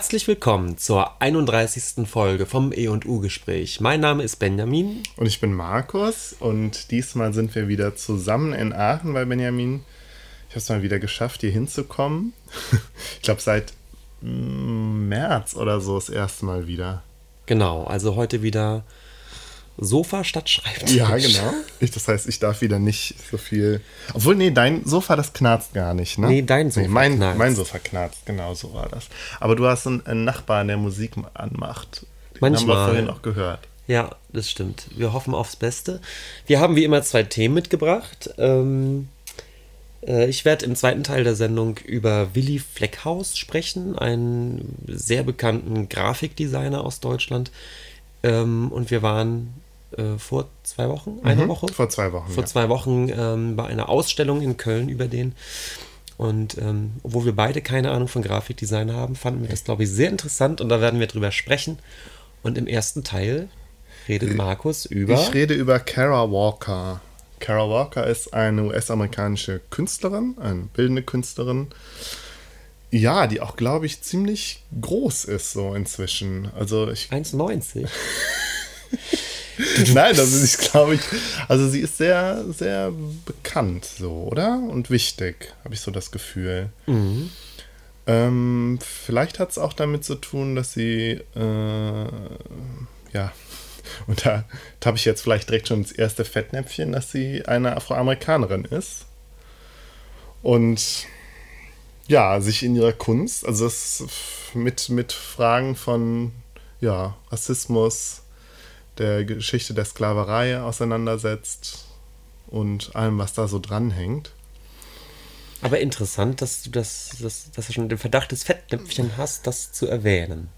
Herzlich willkommen zur 31. Folge vom E&U-Gespräch. Mein Name ist Benjamin. Und ich bin Markus. Und diesmal sind wir wieder zusammen in Aachen, weil Benjamin, ich habe es mal wieder geschafft, hier hinzukommen. ich glaube, seit mm, März oder so das erste Mal wieder. Genau, also heute wieder Sofa statt Schreibtisch. Ja, genau. Ich, das heißt, ich darf wieder nicht so viel. Obwohl, nee, dein Sofa, das knarzt gar nicht, ne? Nee, dein Sofa nee, mein, knarzt. Mein Sofa knarzt, genau so war das. Aber du hast einen, einen Nachbarn, der Musik anmacht. Den Manchmal. haben wir vorhin auch gehört. Ja, das stimmt. Wir hoffen aufs Beste. Wir haben wie immer zwei Themen mitgebracht. Ähm, äh, ich werde im zweiten Teil der Sendung über Willi Fleckhaus sprechen, einen sehr bekannten Grafikdesigner aus Deutschland. Ähm, und wir waren äh, vor zwei Wochen, eine Mhm, Woche, Vor zwei Wochen. vor ja. zwei Wochen ähm, bei einer Ausstellung in Köln über den. Und ähm, obwohl wir beide keine Ahnung von Grafikdesign haben, fanden wir das, glaube ich, sehr interessant und da werden wir drüber sprechen. Und im ersten Teil redet Markus über. Ich rede über Kara Walker. Kara Walker ist eine US-amerikanische Künstlerin, eine bildende Künstlerin. Ja, die auch, glaube ich, ziemlich groß ist so inzwischen. Also ich 1,90. Nein, das ist, glaube ich, also sie ist sehr, sehr bekannt so, oder? Und wichtig, habe ich so das Gefühl. Ähm, vielleicht hat es auch damit zu tun, dass sie, äh, ja, und da habe ich jetzt vielleicht direkt schon das erste Fettnäpfchen, dass sie eine Afroamerikanerin ist. Und ja, sich in ihrer Kunst, also das mit, mit Fragen von ja, Rassismus, der Geschichte der Sklaverei auseinandersetzt und allem, was da so dranhängt. Aber interessant, dass du das, dass, dass du schon den Verdacht des Fettnäpfchen hast, das zu erwähnen.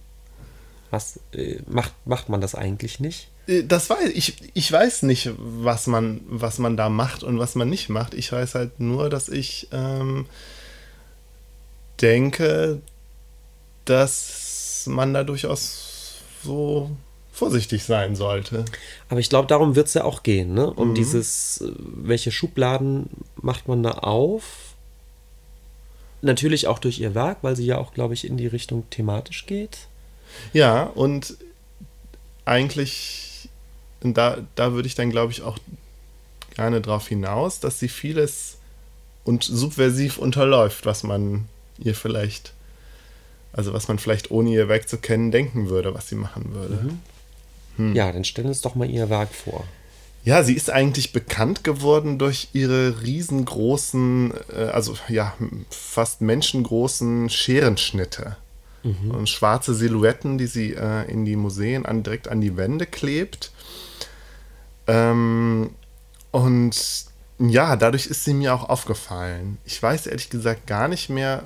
Was äh, macht, macht man das eigentlich nicht? Äh, Das weiß ich, ich weiß nicht, was man, was man da macht und was man nicht macht. Ich weiß halt nur, dass ich ähm, denke, dass man da durchaus so vorsichtig sein sollte. Aber ich glaube, darum wird es ja auch gehen, ne? Um dieses, äh, welche Schubladen macht man da auf? Natürlich auch durch ihr Werk, weil sie ja auch, glaube ich, in die Richtung thematisch geht. Ja, und eigentlich, da, da würde ich dann, glaube ich, auch gerne drauf hinaus, dass sie vieles und subversiv unterläuft, was man ihr vielleicht, also was man vielleicht ohne ihr Werk zu kennen, denken würde, was sie machen würde. Ja, dann stellen uns doch mal ihr Werk vor. Ja, sie ist eigentlich bekannt geworden durch ihre riesengroßen, äh, also ja, fast menschengroßen Scherenschnitte. Und schwarze Silhouetten, die sie äh, in die Museen an, direkt an die Wände klebt. Ähm, und ja, dadurch ist sie mir auch aufgefallen. Ich weiß ehrlich gesagt gar nicht mehr,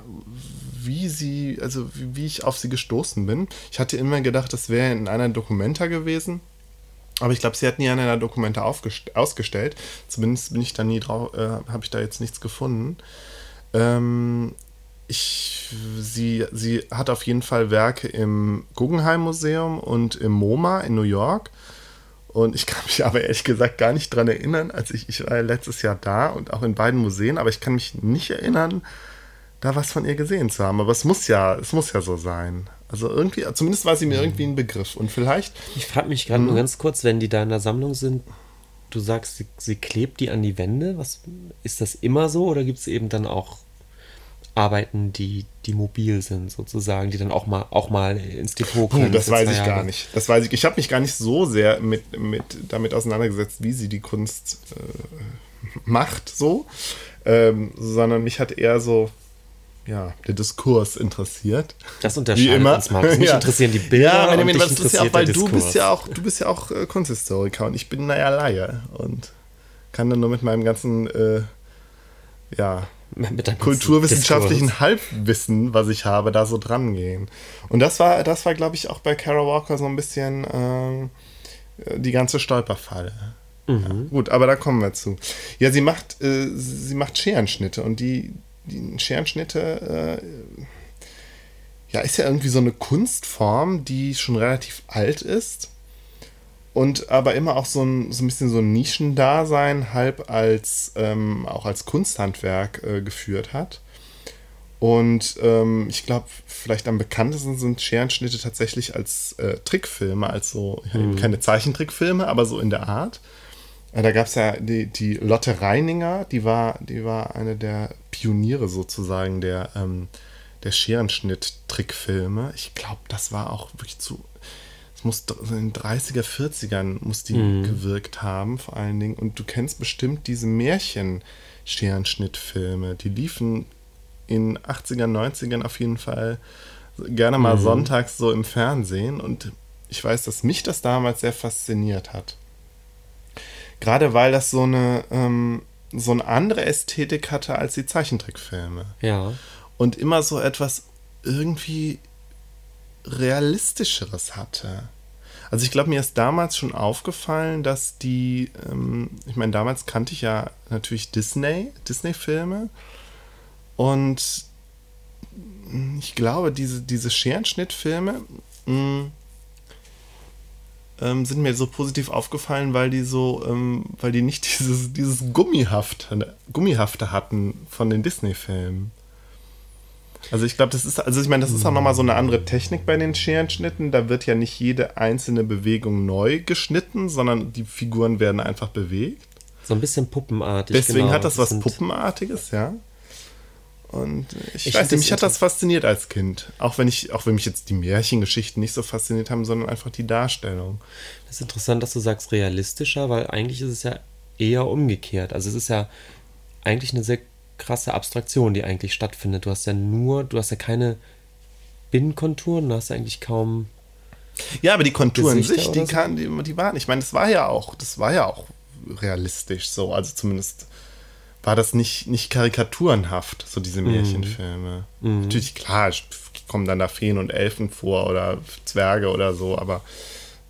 wie sie, also wie, wie ich auf sie gestoßen bin. Ich hatte immer gedacht, das wäre in einer Dokumenta gewesen. Aber ich glaube, sie hat nie an einer Dokumenta aufgest- ausgestellt. Zumindest bin ich da nie drauf, äh, habe ich da jetzt nichts gefunden. Ähm, ich, sie, sie hat auf jeden Fall Werke im Guggenheim Museum und im MoMA in New York. Und ich kann mich aber ehrlich gesagt gar nicht dran erinnern, als ich, ich war letztes Jahr da und auch in beiden Museen, aber ich kann mich nicht erinnern, da was von ihr gesehen zu haben. Aber es muss ja, es muss ja so sein. Also irgendwie, zumindest war sie mir irgendwie ein Begriff. Und vielleicht, Ich frage mich gerade nur ganz kurz, wenn die da in der Sammlung sind, du sagst, sie, sie klebt die an die Wände. Was, ist das immer so oder gibt es eben dann auch Arbeiten, die, die mobil sind, sozusagen, die dann auch mal, auch mal ins Depot Puh, können? das weiß ich gar nicht. Das weiß ich. Ich habe mich gar nicht so sehr mit, mit damit auseinandergesetzt, wie sie die Kunst äh, macht, so, ähm, sondern mich hat eher so ja, der Diskurs interessiert. Das unterscheidet Wie immer. uns, Markus. Mich Ja. interessieren die Bilder Ja, und Benjamin, dich ja auch, interessiert weil der du Diskurs. bist ja auch, du bist ja auch äh, Kunsthistoriker und ich bin naja Laie und kann dann nur mit meinem ganzen äh, ja, kulturwissenschaftlichen Diskurs. Halbwissen, was ich habe, da so dran gehen. Und das war, das war, glaube ich, auch bei Kara Walker so ein bisschen ähm, die ganze Stolperfalle. Ja, gut, aber da kommen wir zu. Ja, sie macht, äh, sie macht Scherenschnitte und die, die Scherenschnitte, äh, ja, ist ja irgendwie so eine Kunstform, die schon relativ alt ist und aber immer auch so ein, so ein bisschen so ein Nischendasein halb als ähm, auch als Kunsthandwerk äh, geführt hat. Und ähm, ich glaube, vielleicht am bekanntesten sind Scherenschnitte tatsächlich als äh, Trickfilme, als so, mhm. keine Zeichentrickfilme, aber so in der Art. Äh, da gab es ja die, die Lotte Reininger, die war, die war eine der Pioniere sozusagen der, ähm, der Scherenschnitt-Trickfilme. Ich glaube, das war auch wirklich zu. Es muss in den 30er, 40ern muss die mhm. gewirkt haben, vor allen Dingen. Und du kennst bestimmt diese Märchen-Scherenschnittfilme. Die liefen in 80ern, 90ern auf jeden Fall gerne mal mhm. sonntags so im Fernsehen und ich weiß, dass mich das damals sehr fasziniert hat. Gerade weil das so eine, ähm, so eine andere Ästhetik hatte als die Zeichentrickfilme. Ja. Und immer so etwas irgendwie realistischeres hatte. Also ich glaube, mir ist damals schon aufgefallen, dass die, ähm, ich meine, damals kannte ich ja natürlich Disney, Disney-Filme und ich glaube, diese, diese Scherenschnittfilme mm, ähm, sind mir so positiv aufgefallen, weil die so, ähm, weil die nicht dieses, dieses Gummihafte, Gummihafte hatten von den Disney-Filmen. Also ich glaube, das ist, also ich meine, das ist auch nochmal so eine andere Technik bei den Scherenschnitten. Da wird ja nicht jede einzelne Bewegung neu geschnitten, sondern die Figuren werden einfach bewegt. So ein bisschen puppenartig. Deswegen genau. hat das, das was Puppenartiges, ja. Und ich, ich weiß nicht, mich hat das fasziniert als Kind. Auch wenn ich, auch wenn mich jetzt die Märchengeschichten nicht so fasziniert haben, sondern einfach die Darstellung. Das ist interessant, dass du sagst realistischer, weil eigentlich ist es ja eher umgekehrt. Also es ist ja eigentlich eine sehr krasse Abstraktion, die eigentlich stattfindet. Du hast ja nur, du hast ja keine Binnenkonturen, du hast ja eigentlich kaum. Ja, aber die Konturen sich, die, so? kann, die, die waren, ich meine, das war ja auch, das war ja auch realistisch so, also zumindest war das nicht, nicht karikaturenhaft, so diese mhm. Märchenfilme. Mhm. Natürlich, klar, kommen dann da Feen und Elfen vor oder Zwerge oder so, aber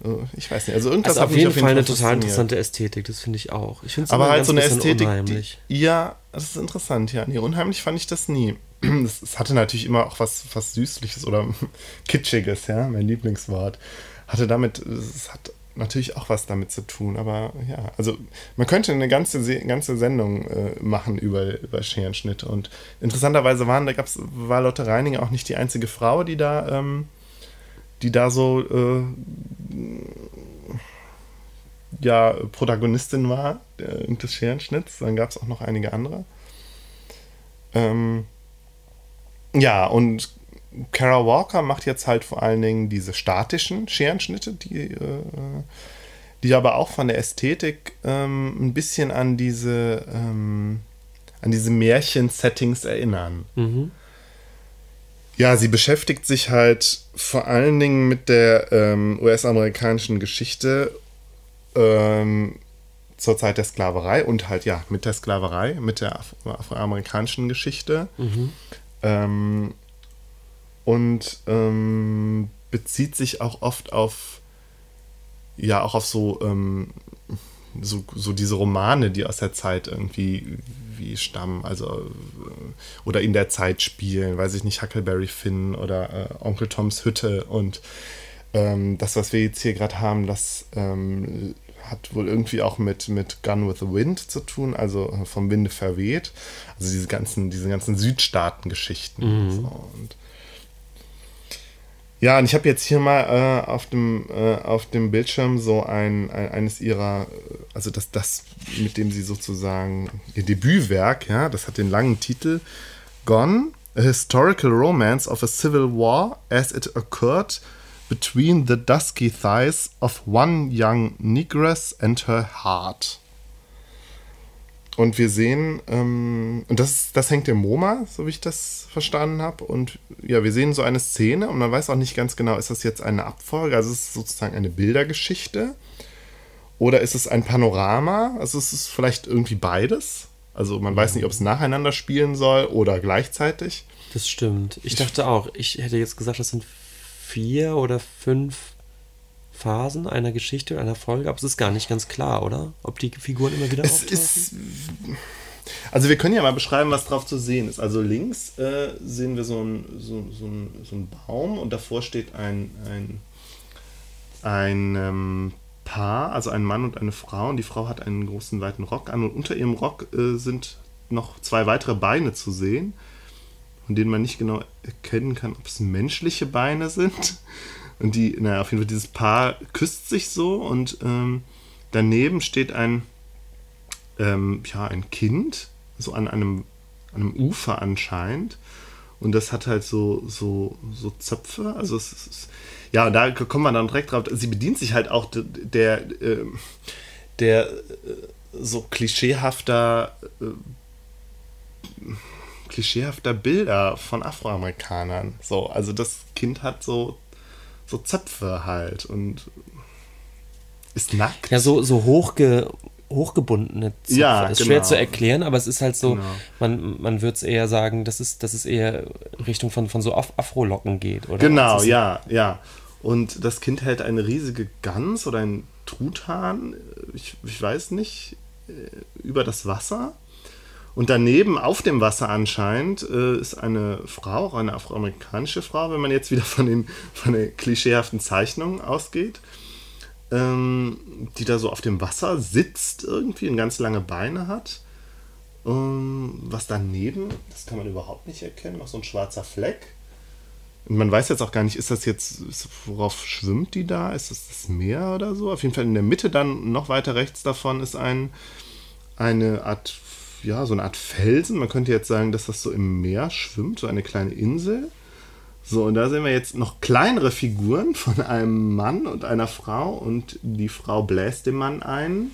äh, ich weiß nicht. Also irgendwas also auf jeden, auf jeden Fall eine total interessante Ästhetik, das finde ich auch. Ich finde es aber halt so eine Ästhetik, unheimlich. Die, ja, das ist interessant, ja. Nee, unheimlich fand ich das nie. Es hatte natürlich immer auch was, was Süßliches oder Kitschiges, ja, mein Lieblingswort. Hatte damit, es hat natürlich auch was damit zu tun. Aber ja, also man könnte eine ganze, ganze Sendung äh, machen über, über Scherenschnitt. Und interessanterweise waren, da gab's, war Lotte Reininger auch nicht die einzige Frau, die da, ähm, die da so äh, ja, Protagonistin war äh, des Scherenschnitts. Dann gab es auch noch einige andere. Ähm, ja, und Kara Walker macht jetzt halt vor allen Dingen diese statischen Scherenschnitte, die, äh, die aber auch von der Ästhetik ähm, ein bisschen an diese, ähm, an diese Märchen-Settings erinnern. Mhm. Ja, sie beschäftigt sich halt vor allen Dingen mit der ähm, US-amerikanischen Geschichte ähm, zur Zeit der Sklaverei und halt ja mit der Sklaverei, mit der Af afroamerikanischen Geschichte. Mhm. Und ähm, bezieht sich auch oft auf ja auch auf so, ähm, so, so diese Romane, die aus der Zeit irgendwie wie stammen, also äh, oder in der Zeit spielen, weiß ich nicht, Huckleberry Finn oder äh, Onkel Toms Hütte und ähm, das, was wir jetzt hier gerade haben, das ähm, hat wohl irgendwie auch mit, mit Gun with the Wind zu tun, also äh, vom Winde verweht. Also diese ganzen, diese ganzen Südstaaten-Geschichten. Mhm. So. Und ja, und ich habe jetzt hier mal äh, auf, dem, äh, auf dem Bildschirm so ein, ein, eines ihrer, also das, das, mit dem sie sozusagen ihr Debütwerk, ja, das hat den langen Titel Gone, a historical romance of a civil war as it occurred between the dusky thighs of one young negress and her heart. Und wir sehen, ähm, und das, das hängt im MoMA, so wie ich das verstanden habe. Und ja, wir sehen so eine Szene und man weiß auch nicht ganz genau, ist das jetzt eine Abfolge, also ist es sozusagen eine Bildergeschichte oder ist es ein Panorama? Also ist es vielleicht irgendwie beides. Also man weiß nicht, ob es nacheinander spielen soll oder gleichzeitig. Das stimmt. Ich dachte auch, ich hätte jetzt gesagt, das sind vier oder fünf Phasen einer Geschichte, einer Folge, aber es ist gar nicht ganz klar, oder? Ob die Figuren immer wieder es? Ist, also wir können ja mal beschreiben, was drauf zu sehen ist. Also links äh, sehen wir so einen so, so ein, so ein Baum und davor steht ein, ein, ein ähm, Paar, also ein Mann und eine Frau. Und die Frau hat einen großen, weiten Rock an und unter ihrem Rock äh, sind noch zwei weitere Beine zu sehen von denen man nicht genau erkennen kann, ob es menschliche Beine sind. Und die, naja, auf jeden Fall, dieses Paar küsst sich so und ähm, daneben steht ein, ähm, ja, ein Kind, so an einem, einem Ufer anscheinend. Und das hat halt so, so, so Zöpfe. Also es ist, ja, da kommt man dann direkt drauf. Sie bedient sich halt auch der, der, ähm, der äh, so klischeehafter äh, klischeehafter Bilder von Afroamerikanern. So, also das Kind hat so, so Zöpfe halt und ist nackt. Ja, so, so hochge, hochgebundene Zöpfe. Ja, ist genau. schwer zu erklären, aber es ist halt so, genau. man, man würde es eher sagen, dass es, dass es eher Richtung von, von so Af Afro-Locken geht, oder? Genau, ja, ja. Und das Kind hält eine riesige Gans oder ein Truthahn, ich, ich weiß nicht, äh, über das Wasser. Und daneben auf dem Wasser anscheinend äh, ist eine Frau, auch eine afroamerikanische Frau, wenn man jetzt wieder von den, von den klischeehaften Zeichnungen ausgeht, ähm, die da so auf dem Wasser sitzt irgendwie und ganz lange Beine hat. Ähm, was daneben, das kann man überhaupt nicht erkennen, noch so ein schwarzer Fleck. Und man weiß jetzt auch gar nicht, ist das jetzt, worauf schwimmt die da? Ist das das Meer oder so? Auf jeden Fall in der Mitte dann noch weiter rechts davon ist ein, eine Art ja, so eine Art Felsen. Man könnte jetzt sagen, dass das so im Meer schwimmt, so eine kleine Insel. So, und da sehen wir jetzt noch kleinere Figuren von einem Mann und einer Frau und die Frau bläst dem Mann ein.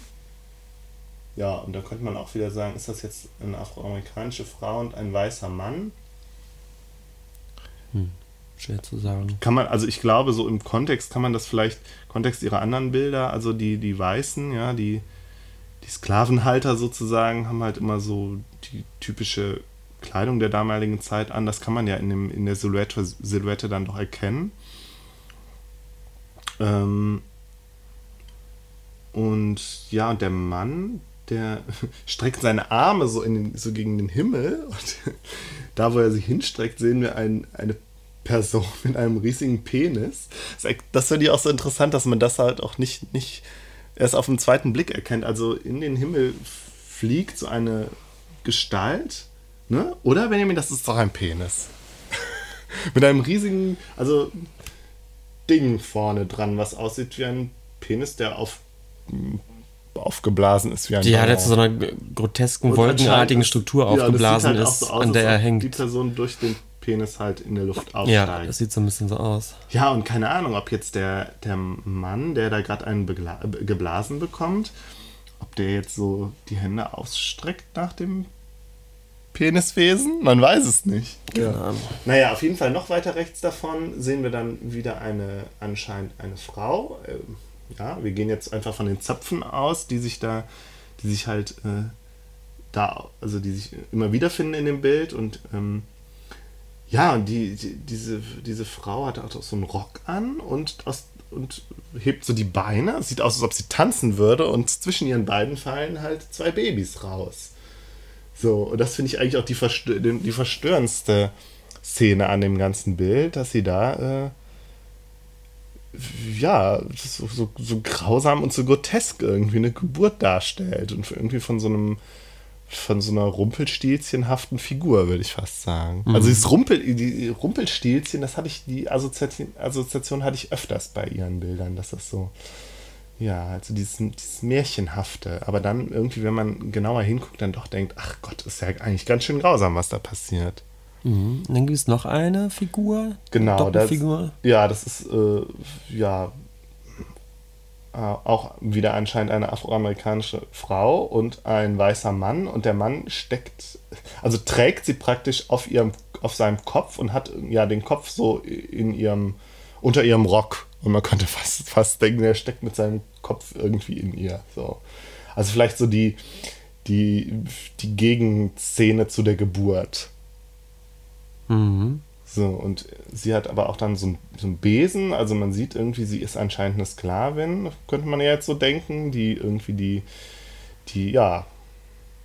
Ja, und da könnte man auch wieder sagen, ist das jetzt eine afroamerikanische Frau und ein weißer Mann? Hm, schwer zu sagen. Kann man, also ich glaube, so im Kontext kann man das vielleicht, Kontext ihrer anderen Bilder, also die, die Weißen, ja, die, die Sklavenhalter sozusagen haben halt immer so die typische Kleidung der damaligen Zeit an. Das kann man ja in, dem, in der Silhouette, Silhouette dann doch erkennen. Ähm und ja, und der Mann, der streckt seine Arme so, den, so gegen den Himmel. Und da, wo er sich hinstreckt, sehen wir ein, eine Person mit einem riesigen Penis. Das finde ich auch so interessant, dass man das halt auch nicht, nicht erst auf den zweiten Blick erkennt. Also in den Himmel fliegt so eine Gestalt, ne? Oder Benjamin, das ist doch ein Penis. Mit einem riesigen, also Ding vorne dran, was aussieht wie ein Penis, der auf aufgeblasen ist wie ein Ja, der zu so einer grotesken, wolkenartigen Struktur aufgeblasen ja, halt ist, so aus, an der er hängt. Die Person durch den Penis halt in der Luft aufsteigt. Ja, das sieht so ein bisschen so aus. Ja, und keine Ahnung, ob jetzt der, der Mann, der da gerade einen Begla geblasen bekommt, ob der jetzt so die Hände ausstreckt nach dem Peniswesen? Man weiß es nicht. Ja. Naja, auf jeden Fall noch weiter rechts davon sehen wir dann wieder eine, anscheinend eine Frau. Ähm, ja, wir gehen jetzt einfach von den Zöpfen aus, die sich da, die sich halt äh, da, also die sich immer wiederfinden in dem Bild und ähm, ja, und die, die, diese, diese Frau hat auch so einen Rock an und, aus, und hebt so die Beine. Sieht aus, als ob sie tanzen würde. Und zwischen ihren beiden fallen halt zwei Babys raus. So, und das finde ich eigentlich auch die, verstö die verstörendste Szene an dem ganzen Bild, dass sie da, äh, ja, so, so, so grausam und so grotesk irgendwie eine Geburt darstellt. Und irgendwie von so einem von so einer Rumpelstilzchenhaften Figur, würde ich fast sagen. Mhm. Also dieses Rumpel, die Rumpelstilzchen, das hatte ich, die Assoziation, Assoziation hatte ich öfters bei ihren Bildern, dass das so, ja, also dieses, dieses Märchenhafte. Aber dann irgendwie, wenn man genauer hinguckt, dann doch denkt, ach Gott, ist ja eigentlich ganz schön grausam, was da passiert. Mhm. Dann gibt es noch eine Figur. Genau, das, ja, das ist äh, ja auch wieder anscheinend eine afroamerikanische Frau und ein weißer Mann und der Mann steckt, also trägt sie praktisch auf ihrem, auf seinem Kopf und hat ja den Kopf so in ihrem, unter ihrem Rock und man könnte fast, fast denken, er steckt mit seinem Kopf irgendwie in ihr. So. Also vielleicht so die, die, die Gegenszene zu der Geburt. Mhm. So, und sie hat aber auch dann so, so einen Besen, also man sieht irgendwie, sie ist anscheinend eine Sklavin, könnte man ja jetzt so denken, die irgendwie die, die, ja.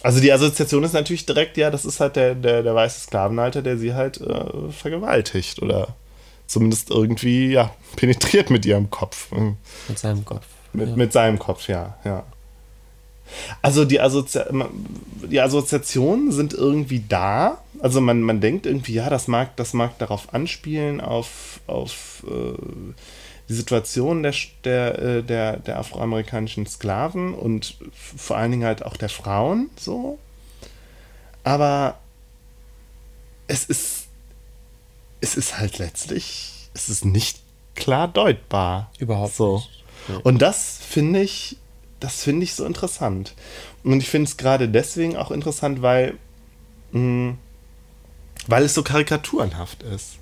Also die Assoziation ist natürlich direkt, ja, das ist halt der, der, der weiße Sklavenhalter, der sie halt äh, vergewaltigt oder zumindest irgendwie, ja, penetriert mit ihrem Kopf. Mit seinem Kopf. Mit, ja. mit seinem Kopf, ja, ja. Also die, Assozi die Assoziationen sind irgendwie da. Also man, man denkt irgendwie, ja, das mag, das mag darauf anspielen, auf, auf äh, die Situation der, der, äh, der, der afroamerikanischen Sklaven und vor allen Dingen halt auch der Frauen so. Aber es ist, es ist halt letztlich, es ist nicht klar deutbar. Überhaupt so. nicht. Und das finde ich, das finde ich so interessant. Und ich finde es gerade deswegen auch interessant, weil, mh, weil es so karikaturenhaft ist.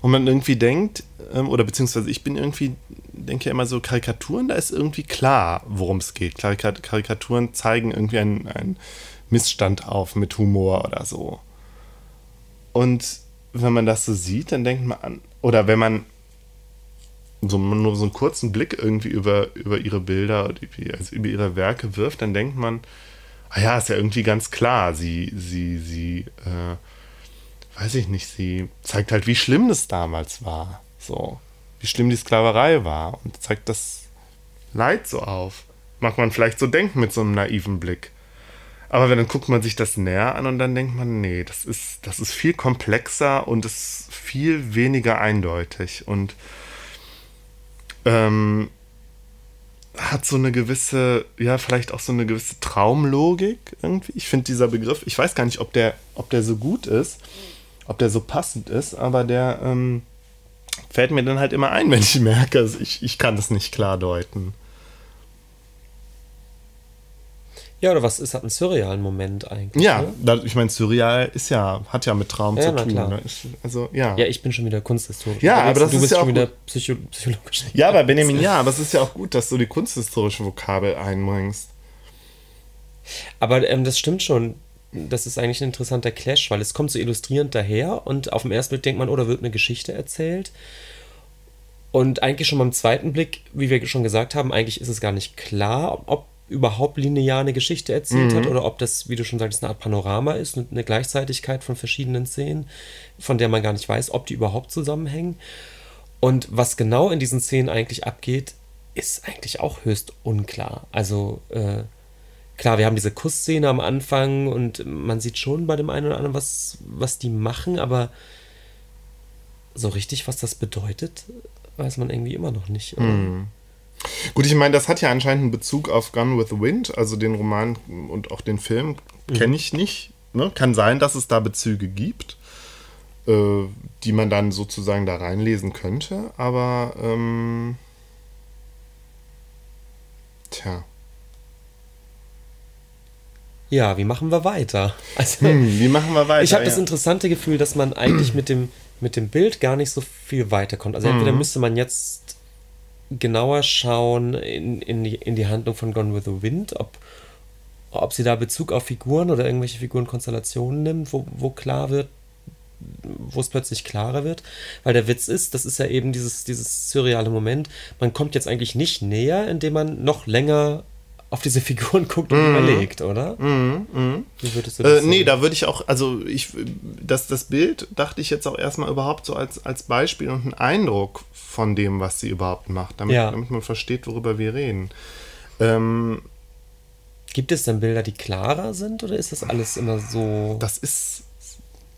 Und man irgendwie denkt, ähm, oder beziehungsweise ich bin irgendwie, denke ja immer so, Karikaturen, da ist irgendwie klar, worum es geht. Karikat Karikaturen zeigen irgendwie einen, einen Missstand auf mit Humor oder so. Und wenn man das so sieht, dann denkt man an, oder wenn man so nur so einen kurzen Blick irgendwie über, über ihre Bilder, also über ihre Werke wirft, dann denkt man, ah ja, ist ja irgendwie ganz klar, sie, sie, sie, äh, weiß ich nicht, sie zeigt halt, wie schlimm das damals war. So, wie schlimm die Sklaverei war und zeigt das Leid so auf. Mag man vielleicht so denken mit so einem naiven Blick. Aber dann guckt man sich das näher an und dann denkt man, nee, das ist, das ist viel komplexer und ist viel weniger eindeutig und ähm, hat so eine gewisse, ja, vielleicht auch so eine gewisse Traumlogik irgendwie. Ich finde dieser Begriff, ich weiß gar nicht, ob der, ob der so gut ist, ob der so passend ist, aber der ähm, fällt mir dann halt immer ein, wenn ich merke, also ich, ich kann das nicht klar deuten. Ja, oder was ist, hat einen surrealen Moment eigentlich? Ja, ne? da, ich meine, Surreal ist ja, hat ja mit Traum Ja, zu tun. ne? Ich, also, ja. Ja, ich bin schon wieder kunsthistorisch. Ja, aber das du ist bist ja schon auch wieder Psycho psychologisch. Ja, aber Benjamin, ja, aber es ist ja auch gut, dass du die kunsthistorische Vokabel einbringst. Aber ähm, das stimmt schon. Das ist eigentlich ein interessanter Clash, weil es kommt so illustrierend daher und auf dem ersten Blick denkt man, oh, da wird eine Geschichte erzählt. Und eigentlich schon beim zweiten Blick, wie wir schon gesagt haben, eigentlich ist es gar nicht klar, ob überhaupt linear eine Geschichte erzählt hat oder ob das, wie du schon sagst, eine Art Panorama ist, und eine Gleichzeitigkeit von verschiedenen Szenen, von der man gar nicht weiß, ob die überhaupt zusammenhängen. Und was genau in diesen Szenen eigentlich abgeht, ist eigentlich auch höchst unklar. Also, äh, klar, wir haben diese Kussszene am Anfang und man sieht schon bei dem einen oder anderen, was, was die machen, aber so richtig, was das bedeutet, weiß man irgendwie immer noch nicht. oder? Gut, ich meine, das hat ja anscheinend einen Bezug auf Gone with the Wind, also den Roman und auch den Film kenne ich nicht. Ne? Kann sein, dass es da Bezüge gibt, äh, die man dann sozusagen da reinlesen könnte, aber ähm, tja. Ja, wie machen wir weiter? Also, Hm, wie machen wir weiter? ich habe das Ja. interessante Gefühl, dass man eigentlich mit dem, mit dem Bild gar nicht so viel weiterkommt. Also Mhm. entweder müsste man jetzt genauer schauen in, in, die, in die Handlung von Gone with the Wind, ob, ob sie da Bezug auf Figuren oder irgendwelche Figurenkonstellationen nimmt, wo, wo klar wird, wo es plötzlich klarer wird. Weil der Witz ist, das ist ja eben dieses, dieses surreale Moment, man kommt jetzt eigentlich nicht näher, indem man noch länger auf diese Figuren guckt und überlegt, oder? Wie würdest du das Mhm, Äh, sehen? nee, da würde ich auch, also ich, das, das Bild dachte ich jetzt auch erstmal überhaupt so als, als Beispiel und einen Eindruck von dem, was sie überhaupt macht, damit, Ja. damit man versteht, worüber wir reden. Ähm, Gibt es denn Bilder, die klarer sind oder ist das alles immer so? das ist,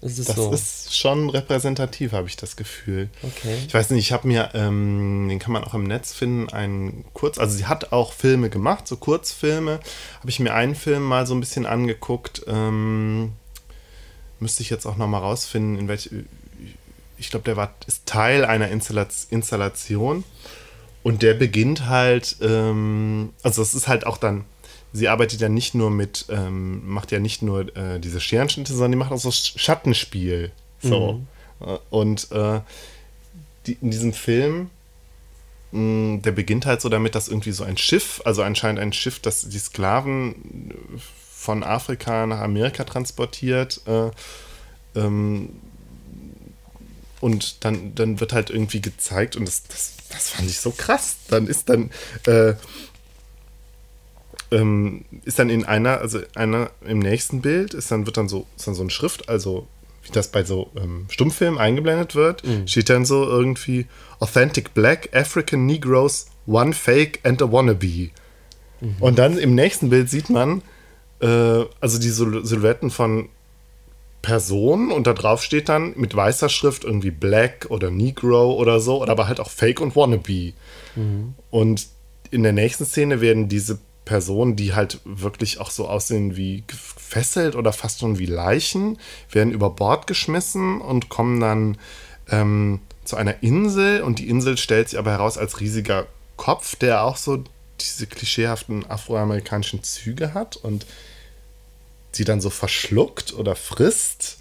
ist es das so? ist schon repräsentativ, habe ich das Gefühl. okay. Ich weiß nicht, ich habe mir, ähm, den kann man auch im Netz finden, einen Kurz, also sie hat auch Filme gemacht, so Kurzfilme. Habe ich mir einen Film mal so ein bisschen angeguckt. Ähm, müsste ich jetzt auch noch mal rausfinden, in welch, ich glaube, der war, ist Teil einer Installa Installation. Und der beginnt halt, ähm, also es ist halt auch dann, sie arbeitet ja nicht nur mit, ähm, macht ja nicht nur äh, diese Scherenschnitte, sondern die macht auch so Sch- Schattenspiel. So. Äh, Und äh, die, in diesem Film, mh, der beginnt halt so damit, dass irgendwie so ein Schiff, also anscheinend ein Schiff, das die Sklaven äh, von Afrika nach Amerika transportiert, äh, ähm, und dann, dann wird halt irgendwie gezeigt, und das, das, das fand ich so krass. Dann ist dann, äh, ähm, ist dann in einer, also einer im nächsten Bild, ist dann, wird dann so, ist dann so ein Schrift, also wie das bei so ähm, Stummfilmen eingeblendet wird, steht dann so irgendwie Authentic Black African Negroes, One Fake and a Wannabe. Mhm. Und dann im nächsten Bild sieht man, äh, also die Silhouetten von Personen und da drauf steht dann mit weißer Schrift irgendwie Black oder Negro oder so, oder aber halt auch Fake und Wannabe. Mhm. Und in der nächsten Szene werden diese Personen, die halt wirklich auch so aussehen wie gefesselt oder fast schon wie Leichen, werden über Bord geschmissen und kommen dann ähm, zu einer Insel und die Insel stellt sich aber heraus als riesiger Kopf, der auch so diese klischeehaften afroamerikanischen Züge hat und sie dann so verschluckt oder frisst.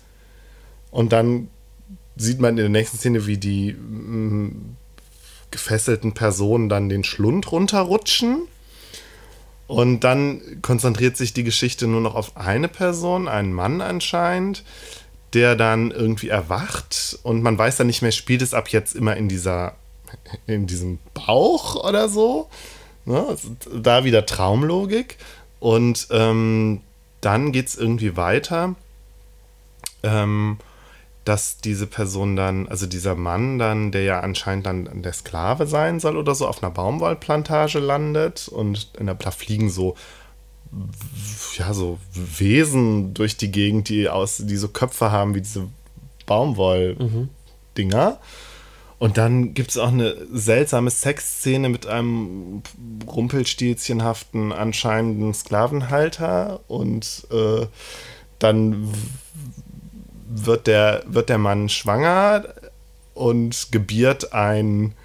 Und dann sieht man in der nächsten Szene, wie die mh, mm, gefesselten Personen dann den Schlund runterrutschen. Und dann konzentriert sich die Geschichte nur noch auf eine Person, einen Mann anscheinend, der dann irgendwie erwacht und man weiß dann nicht mehr, spielt es ab jetzt immer in dieser, in diesem Bauch oder so. Ne? Da wieder Traumlogik. Und ähm, dann geht es irgendwie weiter, ähm, dass diese Person dann, also dieser Mann dann, der ja anscheinend dann der Sklave sein soll oder so, auf einer Baumwollplantage landet und in der, da fliegen so ja, so Wesen durch die Gegend, die aus, die so Köpfe haben wie diese Baumwoll-Dinger. Und dann gibt es auch eine seltsame Sexszene mit einem rumpelstilzchenhaften anscheinenden Sklavenhalter und äh, dann wird der, wird der Mann schwanger und gebiert ein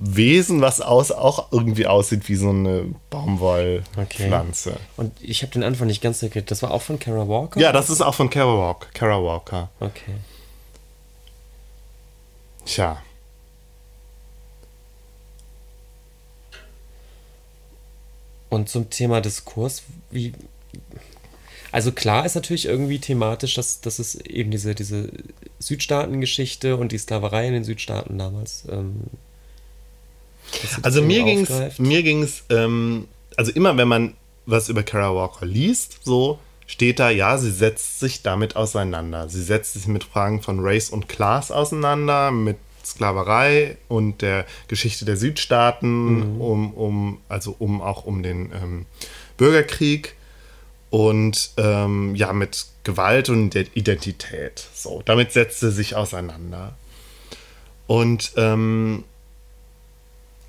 Wesen, was aus, auch irgendwie aussieht wie so eine Baumwollpflanze. Okay. Und ich habe den Anfang nicht ganz gekriegt. Das war auch von Kara Walker? Ja, das ist auch von Kara Walker. Kara Walker. Okay. Tja. Und zum Thema Diskurs, wie. Also klar ist natürlich irgendwie thematisch, dass, dass es eben diese, diese Südstaaten-Geschichte und die Sklaverei in den Südstaaten damals. Ähm, also mir ging es, mir ging es, ähm, also immer wenn man was über Kara Walker liest, so steht da, ja, sie setzt sich damit auseinander. Sie setzt sich mit Fragen von Race und Class auseinander, mit Sklaverei und der Geschichte der Südstaaten, mhm. um, um, also um auch um den ähm, Bürgerkrieg und ähm, ja, mit Gewalt und Identität. So, damit setzt sie sich auseinander. Und ähm,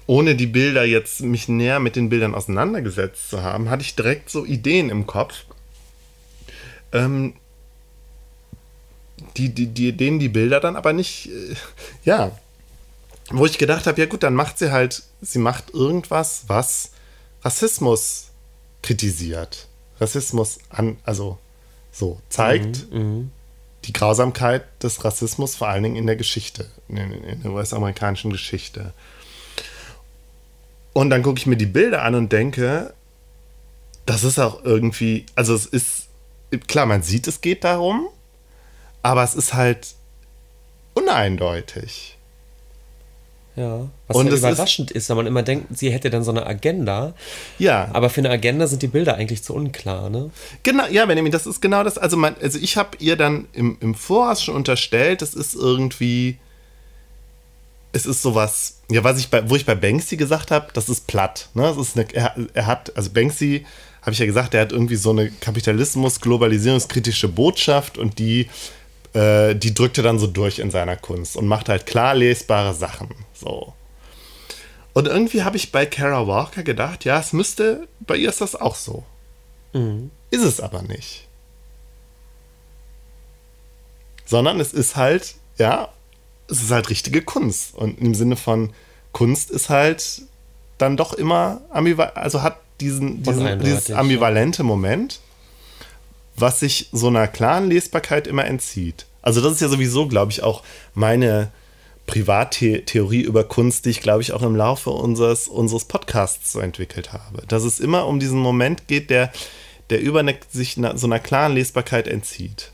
ohne die Bilder jetzt mich näher mit den Bildern auseinandergesetzt zu haben, hatte ich direkt so Ideen im Kopf, ähm, die, die, die, denen die Bilder dann aber nicht, äh, ja, wo ich gedacht habe, ja gut, dann macht sie halt, sie macht irgendwas, was Rassismus kritisiert. Rassismus an, also so zeigt mhm, mhm. die Grausamkeit des Rassismus vor allen Dingen in der Geschichte, in, in der US-amerikanischen Geschichte. Und dann gucke ich mir die Bilder an und denke, das ist auch irgendwie, also es ist, klar, man sieht, es geht darum, aber es ist halt uneindeutig. Ja, was und ja überraschend ist, ist, wenn man immer denkt, sie hätte dann so eine Agenda. Ja. Aber für eine Agenda sind die Bilder eigentlich zu unklar, ne? Genau, ja, Benjamin, das ist genau das. Also, man, also ich habe ihr dann im, im Voraus schon unterstellt, das ist irgendwie. Es ist sowas, ja, was ich bei, wo ich bei Banksy gesagt habe, das ist platt. Ne? Das ist eine, er, er hat, also Banksy, habe ich ja gesagt, der hat irgendwie so eine Kapitalismus-globalisierungskritische Botschaft und die äh, die drückte dann so durch in seiner Kunst und macht halt klar lesbare Sachen. So. Und irgendwie habe ich bei Kara Walker gedacht, ja, es müsste, bei ihr ist das auch so. Mhm. Ist es aber nicht. Sondern es ist halt, ja, es ist halt richtige Kunst. Und im Sinne von Kunst ist halt dann doch immer ambivalent, also hat diesen, diesen dieses ambivalente ja. Moment was sich so einer klaren Lesbarkeit immer entzieht. Also das ist ja sowieso, glaube ich, auch meine Privattheorie über Kunst, die ich, glaube ich, auch im Laufe unseres, unseres Podcasts so entwickelt habe. Dass es immer um diesen Moment geht, der, der über eine, sich na, so einer klaren Lesbarkeit entzieht.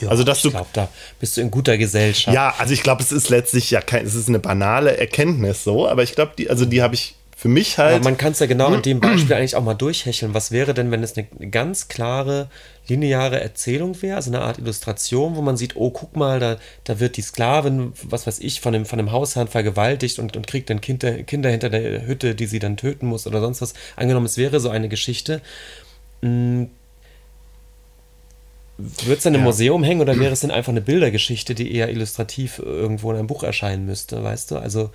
Ja, also, dass ich glaube, da bist du in guter Gesellschaft. Ja, also ich glaube, es ist letztlich ja kein, es ist eine banale Erkenntnis so, aber ich glaube, die, also die habe ich für mich halt. Aber man kann es ja genau in dem Beispiel eigentlich auch mal durchhecheln. Was wäre denn, wenn es eine ganz klare, lineare Erzählung wäre, also eine Art Illustration, wo man sieht, oh, guck mal, da, da wird die Sklavin, was weiß ich, von dem, von dem Hausherrn vergewaltigt und, und kriegt dann Kinder, Kinder hinter der Hütte, die sie dann töten muss oder sonst was. Angenommen, es wäre so eine Geschichte. Hm, wird es denn im ja. Museum hängen oder wäre es denn einfach eine Bildergeschichte, die eher illustrativ irgendwo in einem Buch erscheinen müsste, weißt du? Also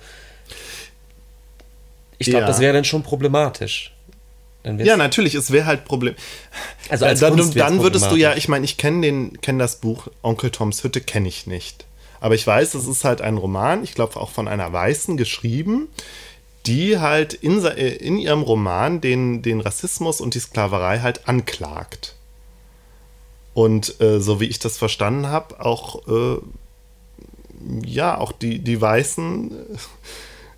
ich glaube, ja. das wäre dann schon problematisch. ja, natürlich, es wäre halt Problem. Also als dann, dann würdest du ja, ich meine, ich kenne kenn das Buch Onkel Toms Hütte, kenne ich nicht. Aber ich weiß, es ist halt ein Roman, ich glaube auch von einer Weißen geschrieben, die halt in, in ihrem Roman den, den Rassismus und die Sklaverei halt anklagt. Und äh, so wie ich das verstanden habe, auch äh, ja, auch die, die Weißen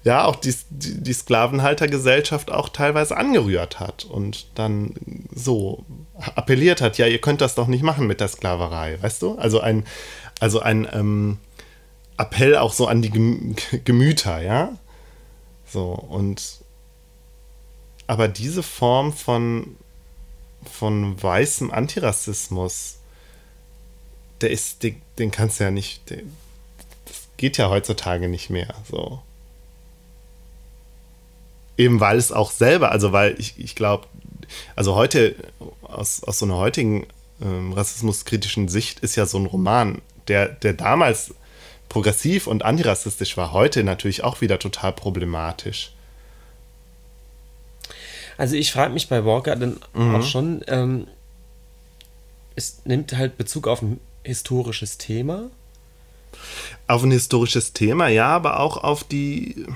ja auch die, die, die Sklavenhaltergesellschaft auch teilweise angerührt hat und dann so appelliert hat, ja, ihr könnt das doch nicht machen mit der Sklaverei, weißt du? Also ein, also ein ähm, Appell auch so an die Gemüter, ja? So, und aber diese Form von, von weißem Antirassismus, der ist, den, den kannst du ja nicht, der, das geht ja heutzutage nicht mehr, so. Eben weil es auch selber, also weil ich, ich glaube, also heute, aus, aus so einer heutigen ähm, rassismuskritischen Sicht ist ja so ein Roman, der, der damals progressiv und antirassistisch war, heute natürlich auch wieder total problematisch. Also ich frage mich bei Walker dann mhm. auch schon, ähm, es nimmt halt Bezug auf ein historisches Thema. Auf ein historisches Thema, ja, aber auch auf die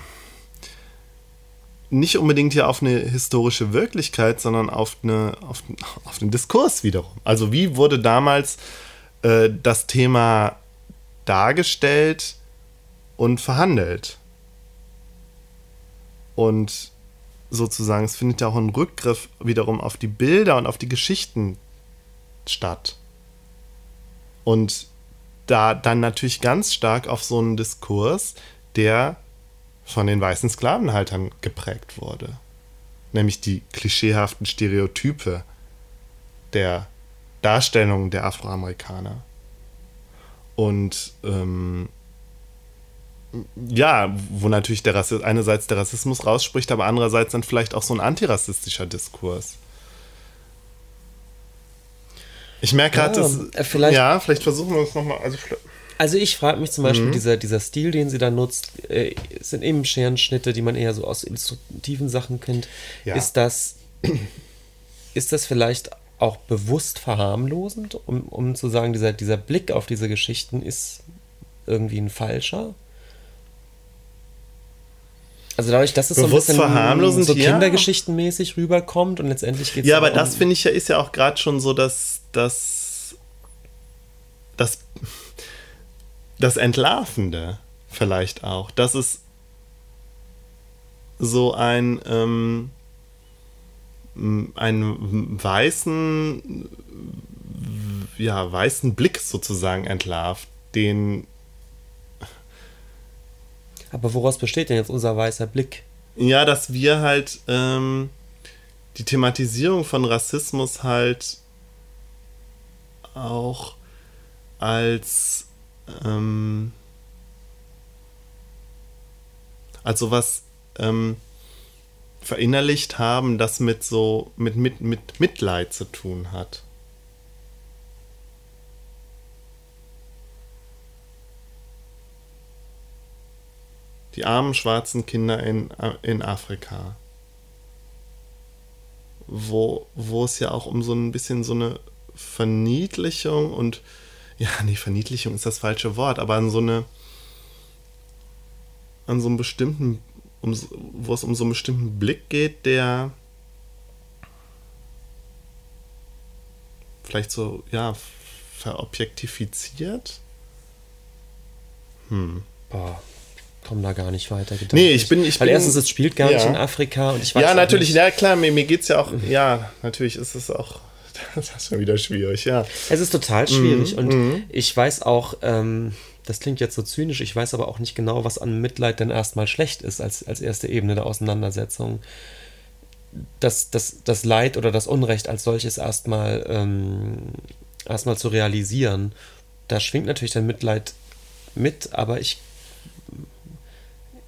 nicht unbedingt hier auf eine historische Wirklichkeit, sondern auf, eine, auf, auf den Diskurs wiederum. Also wie wurde damals äh, das Thema dargestellt und verhandelt? Und sozusagen, es findet ja auch ein Rückgriff wiederum auf die Bilder und auf die Geschichten statt. Und da dann natürlich ganz stark auf so einen Diskurs, der von den weißen Sklavenhaltern geprägt wurde. Nämlich die klischeehaften Stereotype der Darstellung der Afroamerikaner. Und ähm, ja, wo natürlich der Rassismus, einerseits der Rassismus rausspricht, aber andererseits dann vielleicht auch so ein antirassistischer Diskurs. Ich merke gerade, ja, dass. Äh, vielleicht, ja, vielleicht versuchen wir es nochmal. Also, also ich frage mich zum Beispiel, mhm. dieser, dieser Stil, den sie da nutzt, äh, sind eben Scherenschnitte, die man eher so aus illustrativen Sachen kennt. Ja. Ist das, ist das vielleicht auch bewusst verharmlosend, um, um zu sagen, dieser, dieser Blick auf diese Geschichten ist irgendwie ein falscher? Also dadurch, dass es bewusst so ein bisschen so kindergeschichtenmäßig ja. rüberkommt und letztendlich geht es Ja, aber um das finde ich ja ist ja auch gerade schon so, dass das das Entlarvende vielleicht auch, dass es so ein ähm, einen weißen ja weißen Blick sozusagen entlarvt, den aber woraus besteht denn jetzt unser weißer Blick? Ja, dass wir halt ähm, die Thematisierung von Rassismus halt auch als ähm, als sowas ähm, verinnerlicht haben, das mit so mit, mit, mit Mitleid zu tun hat. Die armen schwarzen Kinder in, in Afrika. Wo, wo es ja auch um so ein bisschen so eine Verniedlichung und ja, nee, Verniedlichung ist das falsche Wort, aber an so eine, an so einen bestimmten, um, wo es um so einen bestimmten Blick geht, der vielleicht so, ja, verobjektifiziert. Hm. Boah, komm da gar nicht weiter. Nee, ich bin. Ich Weil bin, erstens, es spielt gar ja. nicht in Afrika und ich weiß Ja, natürlich, nicht. ja klar, mir, mir geht es ja auch, ja, natürlich ist es auch das ist schon wieder schwierig, ja. Es ist total schwierig mhm. und mhm. ich weiß auch, ähm, das klingt jetzt so zynisch, ich weiß aber auch nicht genau, was an Mitleid denn erstmal schlecht ist als, als erste Ebene der Auseinandersetzung. Das, das, das Leid oder das Unrecht als solches erstmal ähm, erstmal zu realisieren. Da schwingt natürlich dann Mitleid mit, aber ich.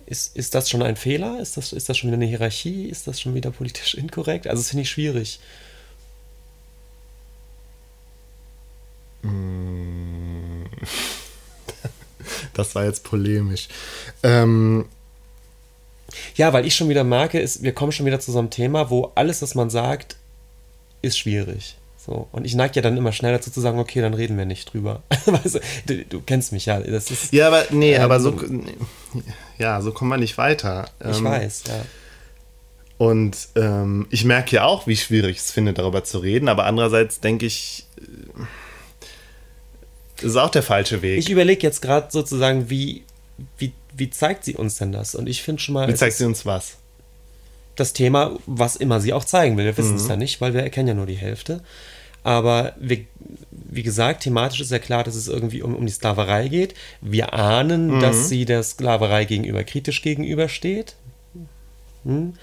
Ist, ist das schon ein Fehler? Ist das, ist das schon wieder eine Hierarchie? Ist das schon wieder politisch inkorrekt? Also, das finde ich schwierig. Das war jetzt polemisch. Ähm, ja, weil ich schon wieder merke, ist, wir kommen schon wieder zu so einem Thema, wo alles, was man sagt, ist schwierig. So. Und ich neige ja dann immer schnell dazu zu sagen, okay, dann reden wir nicht drüber. weißt du, du, kennst mich ja. Das ist, ja, aber nee, ähm, aber so, ja, so kommen wir nicht weiter. Ich ähm, weiß, ja. Und ähm, ich merke ja auch, wie schwierig ich es finde, darüber zu reden, aber andererseits denke ich, das ist auch der falsche Weg. Ich überlege jetzt gerade sozusagen, wie, wie, wie zeigt sie uns denn das? Und ich finde schon mal. Wie zeigt sie uns was? Das Thema, was immer sie auch zeigen will. Wir wissen mhm. es ja nicht, weil wir erkennen ja nur die Hälfte. Aber wir, wie gesagt, thematisch ist ja klar, dass es irgendwie um, um die Sklaverei geht. Wir ahnen, mhm. dass sie der Sklaverei gegenüber kritisch gegenübersteht. Hm?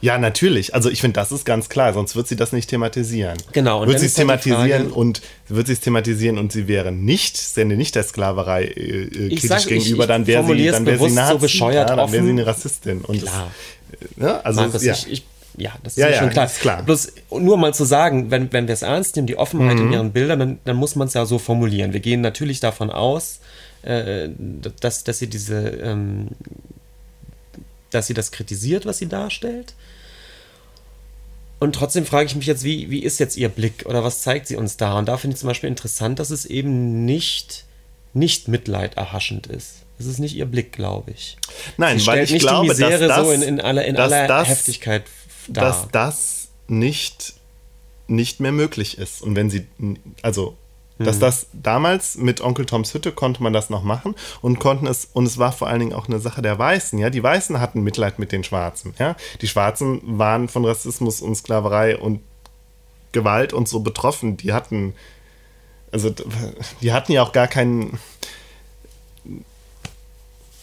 Ja, natürlich. Also ich finde, das ist ganz klar, sonst wird sie das nicht thematisieren. Genau. Und wird sie es thematisieren Frage, und wird sie es thematisieren und sie wäre nicht, sende nicht der Sklaverei äh, äh kritisch sag, gegenüber, ich, ich dann wäre sie, dann wäre sie Nazi, so bescheuert ja, dann wäre sie eine Rassistin. Und klar. Das, ja, also Markus, ja. Ich, ich, ja, das ist ja, schon ja, klar. Ist klar. Bloß nur mal zu sagen, wenn, wenn wir es ernst nehmen, die Offenheit mhm. in ihren Bildern, dann, dann muss man es ja so formulieren. Wir gehen natürlich davon aus, äh, dass, dass sie diese, ähm, dass sie das kritisiert, was sie darstellt. Und trotzdem frage ich mich jetzt, wie, wie ist jetzt ihr Blick oder was zeigt sie uns da? Und da finde ich zum Beispiel interessant, dass es eben nicht, nicht Mitleid erhaschend ist. Das ist nicht ihr Blick, glaube ich. Nein, sie weil ich nicht glaube, die Misere dass das, so in, in aller, in aller das, Heftigkeit dar. Dass das nicht, nicht mehr möglich ist. Und wenn sie, also dass mhm. das damals mit Onkel Toms Hütte konnte man das noch machen und konnten es, und es war vor allen Dingen auch eine Sache der Weißen, ja. Die Weißen hatten Mitleid mit den Schwarzen, ja. Die Schwarzen waren von Rassismus und Sklaverei und Gewalt und so betroffen. Die hatten, also, die hatten ja auch gar keinen.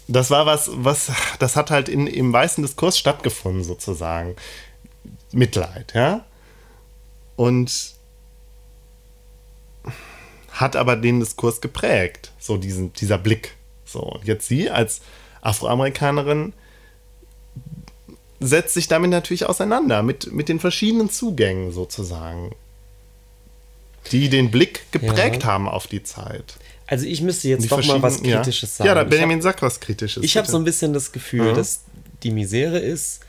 Das war was, was, das hat halt in, im weißen Diskurs stattgefunden, sozusagen. Mitleid, ja. Und hat aber den Diskurs geprägt, so diesen, dieser Blick. So, und jetzt sie als Afroamerikanerin setzt sich damit natürlich auseinander, mit, mit den verschiedenen Zugängen sozusagen, die den Blick geprägt ja. haben auf die Zeit. Also ich müsste jetzt doch mal was Kritisches ja. sagen. Ja, da Benjamin sagt was Kritisches. Ich habe so ein bisschen das Gefühl, mhm. dass die Misere ist,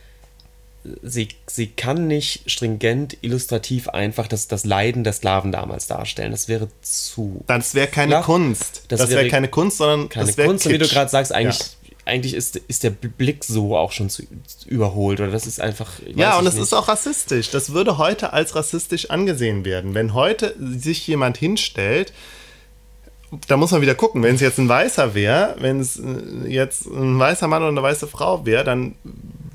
sie, sie kann nicht stringent, illustrativ einfach das, das Leiden der Sklaven damals darstellen. Das wäre zu. Das wäre keine flach. Kunst. Das, das wäre wär keine Kunst, sondern keine das Kunst. Und wie du gerade sagst, eigentlich, ja. eigentlich ist, ist der Blick so auch schon zu, überholt. Oder das ist einfach. Ja, und es ist auch rassistisch. Das würde heute als rassistisch angesehen werden. Wenn heute sich jemand hinstellt, da muss man wieder gucken, wenn es jetzt ein Weißer wäre, wenn es äh, jetzt ein weißer Mann oder eine weiße Frau wäre, dann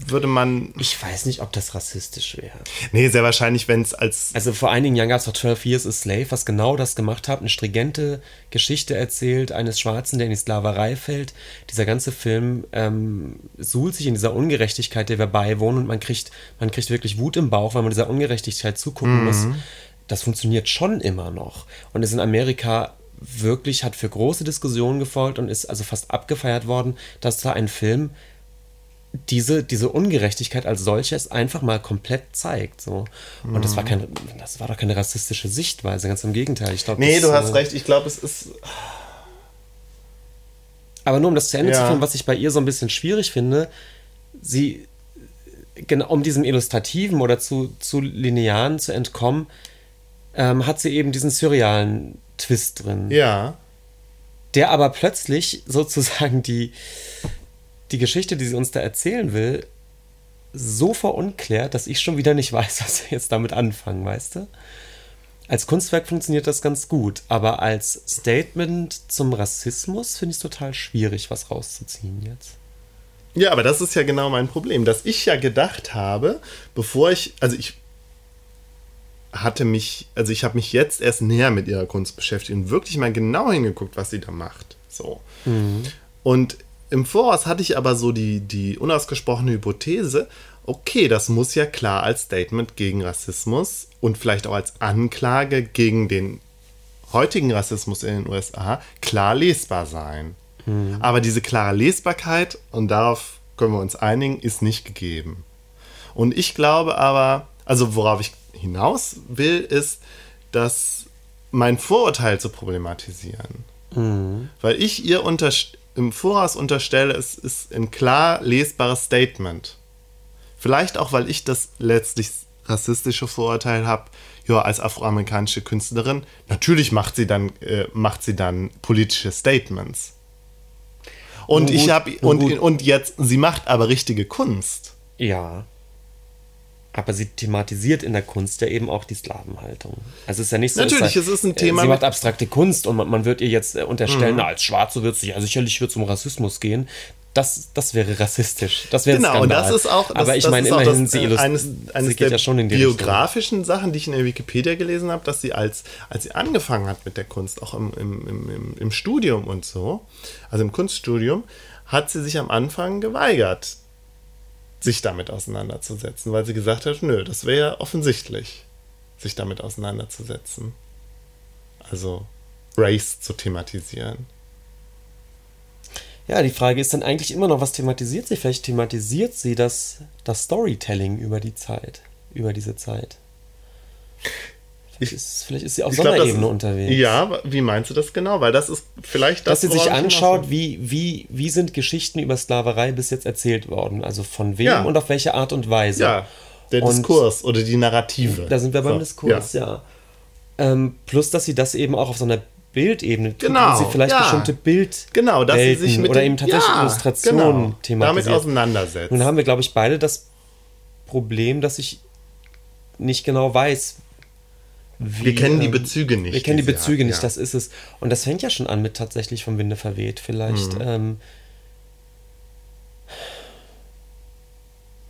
würde man. Ich weiß nicht, ob das rassistisch wäre. Nee, sehr wahrscheinlich, wenn es als. Also vor einigen Jahren gab es doch 12 Years a Slave, was genau das gemacht hat, eine stringente Geschichte erzählt eines Schwarzen, der in die Sklaverei fällt. Dieser ganze Film ähm, suhlt sich in dieser Ungerechtigkeit, der wir beiwohnen und man kriegt, man kriegt wirklich Wut im Bauch, weil man dieser Ungerechtigkeit zugucken mhm. muss. Das funktioniert schon immer noch. Und ist in Amerika wirklich, hat für große Diskussionen gefolgt und ist also fast abgefeiert worden, dass da ein Film diese, diese Ungerechtigkeit als solches einfach mal komplett zeigt. So. Und mhm. das war kein, das war doch keine rassistische Sichtweise, ganz im Gegenteil. Ich glaub, nee, das, du hast äh, recht, ich glaube, es ist. Aber nur um das zu Ende ja. zu führen, was ich bei ihr so ein bisschen schwierig finde, sie, genau, um diesem Illustrativen oder zu, zu Linearen zu entkommen, ähm, hat sie eben diesen surrealen Twist drin. Ja. Der aber plötzlich sozusagen die, die Geschichte, die sie uns da erzählen will, so verunklärt, dass ich schon wieder nicht weiß, was wir jetzt damit anfangen, weißt du? Als Kunstwerk funktioniert das ganz gut, aber als Statement zum Rassismus finde ich es total schwierig, was rauszuziehen jetzt. Ja, aber das ist ja genau mein Problem, dass ich ja gedacht habe, bevor ich, also ich hatte mich, also ich habe mich jetzt erst näher mit ihrer Kunst beschäftigt und wirklich mal genau hingeguckt, was sie da macht. So. Und im Voraus hatte ich aber so die, die unausgesprochene Hypothese, okay, das muss ja klar als Statement gegen Rassismus und vielleicht auch als Anklage gegen den heutigen Rassismus in den USA klar lesbar sein. Aber diese klare Lesbarkeit, und darauf können wir uns einigen, ist nicht gegeben. Und ich glaube aber, also worauf ich hinaus will, ist, dass mein Vorurteil zu problematisieren. Weil ich ihr unterst im Voraus unterstelle, es ist ein klar lesbares Statement. Vielleicht auch, weil ich das letztlich rassistische Vorurteil habe, ja, als afroamerikanische Künstlerin, natürlich macht sie dann, äh, macht sie dann politische Statements. Und Nun ich gut, habe und, gut. und jetzt, sie macht aber richtige Kunst. Ja. Aber sie thematisiert in der Kunst ja eben auch die Sklavenhaltung. Also es ist ja nicht so. dass Natürlich, es ist ein äh, Thema Sie macht abstrakte Kunst und man, man wird ihr jetzt äh, unterstellen, na, als Schwarze wird es ja sicherlich wird es um Rassismus gehen. Das, das wäre rassistisch. Das wäre Genau, und das ist auch, das, Aber ich meine, immerhin, das, sie, äh, illust- eines, sie eines geht der ja schon in die Richtung. biografischen Sachen, die ich in der Wikipedia gelesen habe, dass sie als, als sie angefangen hat mit der Kunst, auch im, im, im, im, im Studium und so, also im Kunststudium, hat sie sich am Anfang geweigert, sich damit auseinanderzusetzen, weil sie gesagt hat, nö, das wäre ja offensichtlich, sich damit auseinanderzusetzen. Also Race zu thematisieren. Ja, die Frage ist dann eigentlich immer noch, was thematisiert sie? Vielleicht thematisiert sie das, das Storytelling über die Zeit, über diese Zeit. Vielleicht, Ich- ist, vielleicht ist sie auf Ich glaub, das Sonderebene unterwegs. Ja, wie meinst du das genau? Weil das ist vielleicht das, dass sie sich anschaut, wie, wie, wie sind Geschichten über Sklaverei bis jetzt erzählt worden? Also von wem Ja. und auf welche Art und Weise? Ja, der Und Diskurs oder die Narrative. Da sind wir beim So, Diskurs, ja. Ähm, plus, dass sie das eben auch auf so einer Bildebene tut, Genau, sie vielleicht ja. bestimmte Bild Genau, dass sie sich mit oder eben tatsächlich Ja, Illustrationen genau, thematisiert. damit auseinandersetzt. Nun haben wir, glaube ich, beide das Problem, dass ich nicht genau weiß, wie, Wir kennen die Bezüge nicht. Wir kennen die Bezüge hat, nicht, ja. das ist es. Und das fängt ja schon an mit tatsächlich vom Winde verweht. Vielleicht, Mhm. ähm,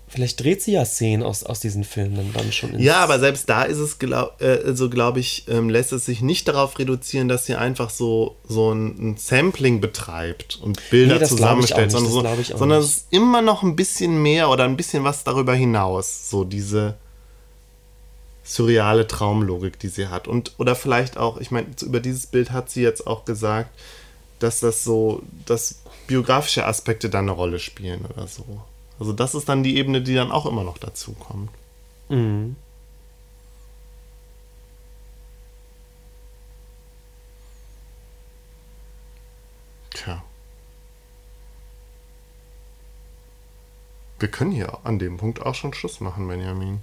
vielleicht dreht sie ja Szenen aus, aus diesen Filmen dann schon. Ja, aber selbst da ist es, glaub, äh, so glaube ich, ähm, lässt es sich nicht darauf reduzieren, dass sie einfach so, so ein, ein Sampling betreibt und Bilder Nee, zusammenstellt, sondern, so, sondern es ist immer noch ein bisschen mehr oder ein bisschen was darüber hinaus. So diese surreale Traumlogik, die sie hat. Und, oder vielleicht auch, ich meine, über dieses Bild hat sie jetzt auch gesagt, dass das so, dass biografische Aspekte da eine Rolle spielen oder so. Also das ist dann die Ebene, die dann auch immer noch dazu kommt. Mhm. Tja. Wir können hier an dem Punkt auch schon Schluss machen, Benjamin.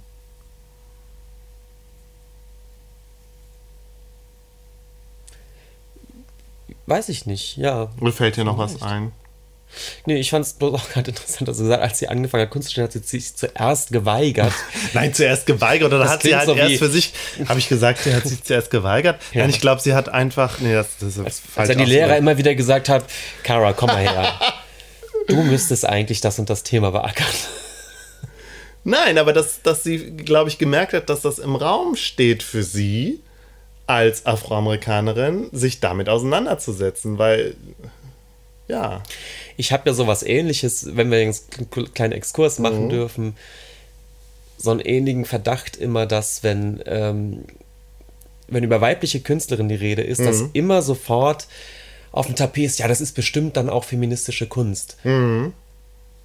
Weiß ich nicht, ja. Oder fällt dir noch was Vielleicht. ein? Nee, ich fand es bloß auch gerade interessant, dass sie gesagt als sie angefangen hat, Kunst zu studieren, hat sie sich zuerst geweigert. Nein, zuerst geweigert oder Das hat sie halt so erst für sich, habe ich gesagt, sie hat sich zuerst geweigert? Ja. Nein, ich glaube, sie hat einfach, nee, das, das ist Als falsch ja die Lehrer immer wieder gesagt hat, Kara, komm mal her. Du müsstest eigentlich das und das Thema beackern. Nein, aber dass, dass sie, glaube ich, gemerkt hat, dass das im Raum steht für sie als Afroamerikanerin, sich damit auseinanderzusetzen, weil, ja, Ich habe ja sowas ähnliches, wenn wir jetzt einen kleinen Exkurs machen dürfen, so einen ähnlichen Verdacht immer, dass wenn, ähm, wenn über weibliche Künstlerinnen die Rede ist, dass immer sofort auf dem Tapet ist, ja, das ist bestimmt dann auch feministische Kunst.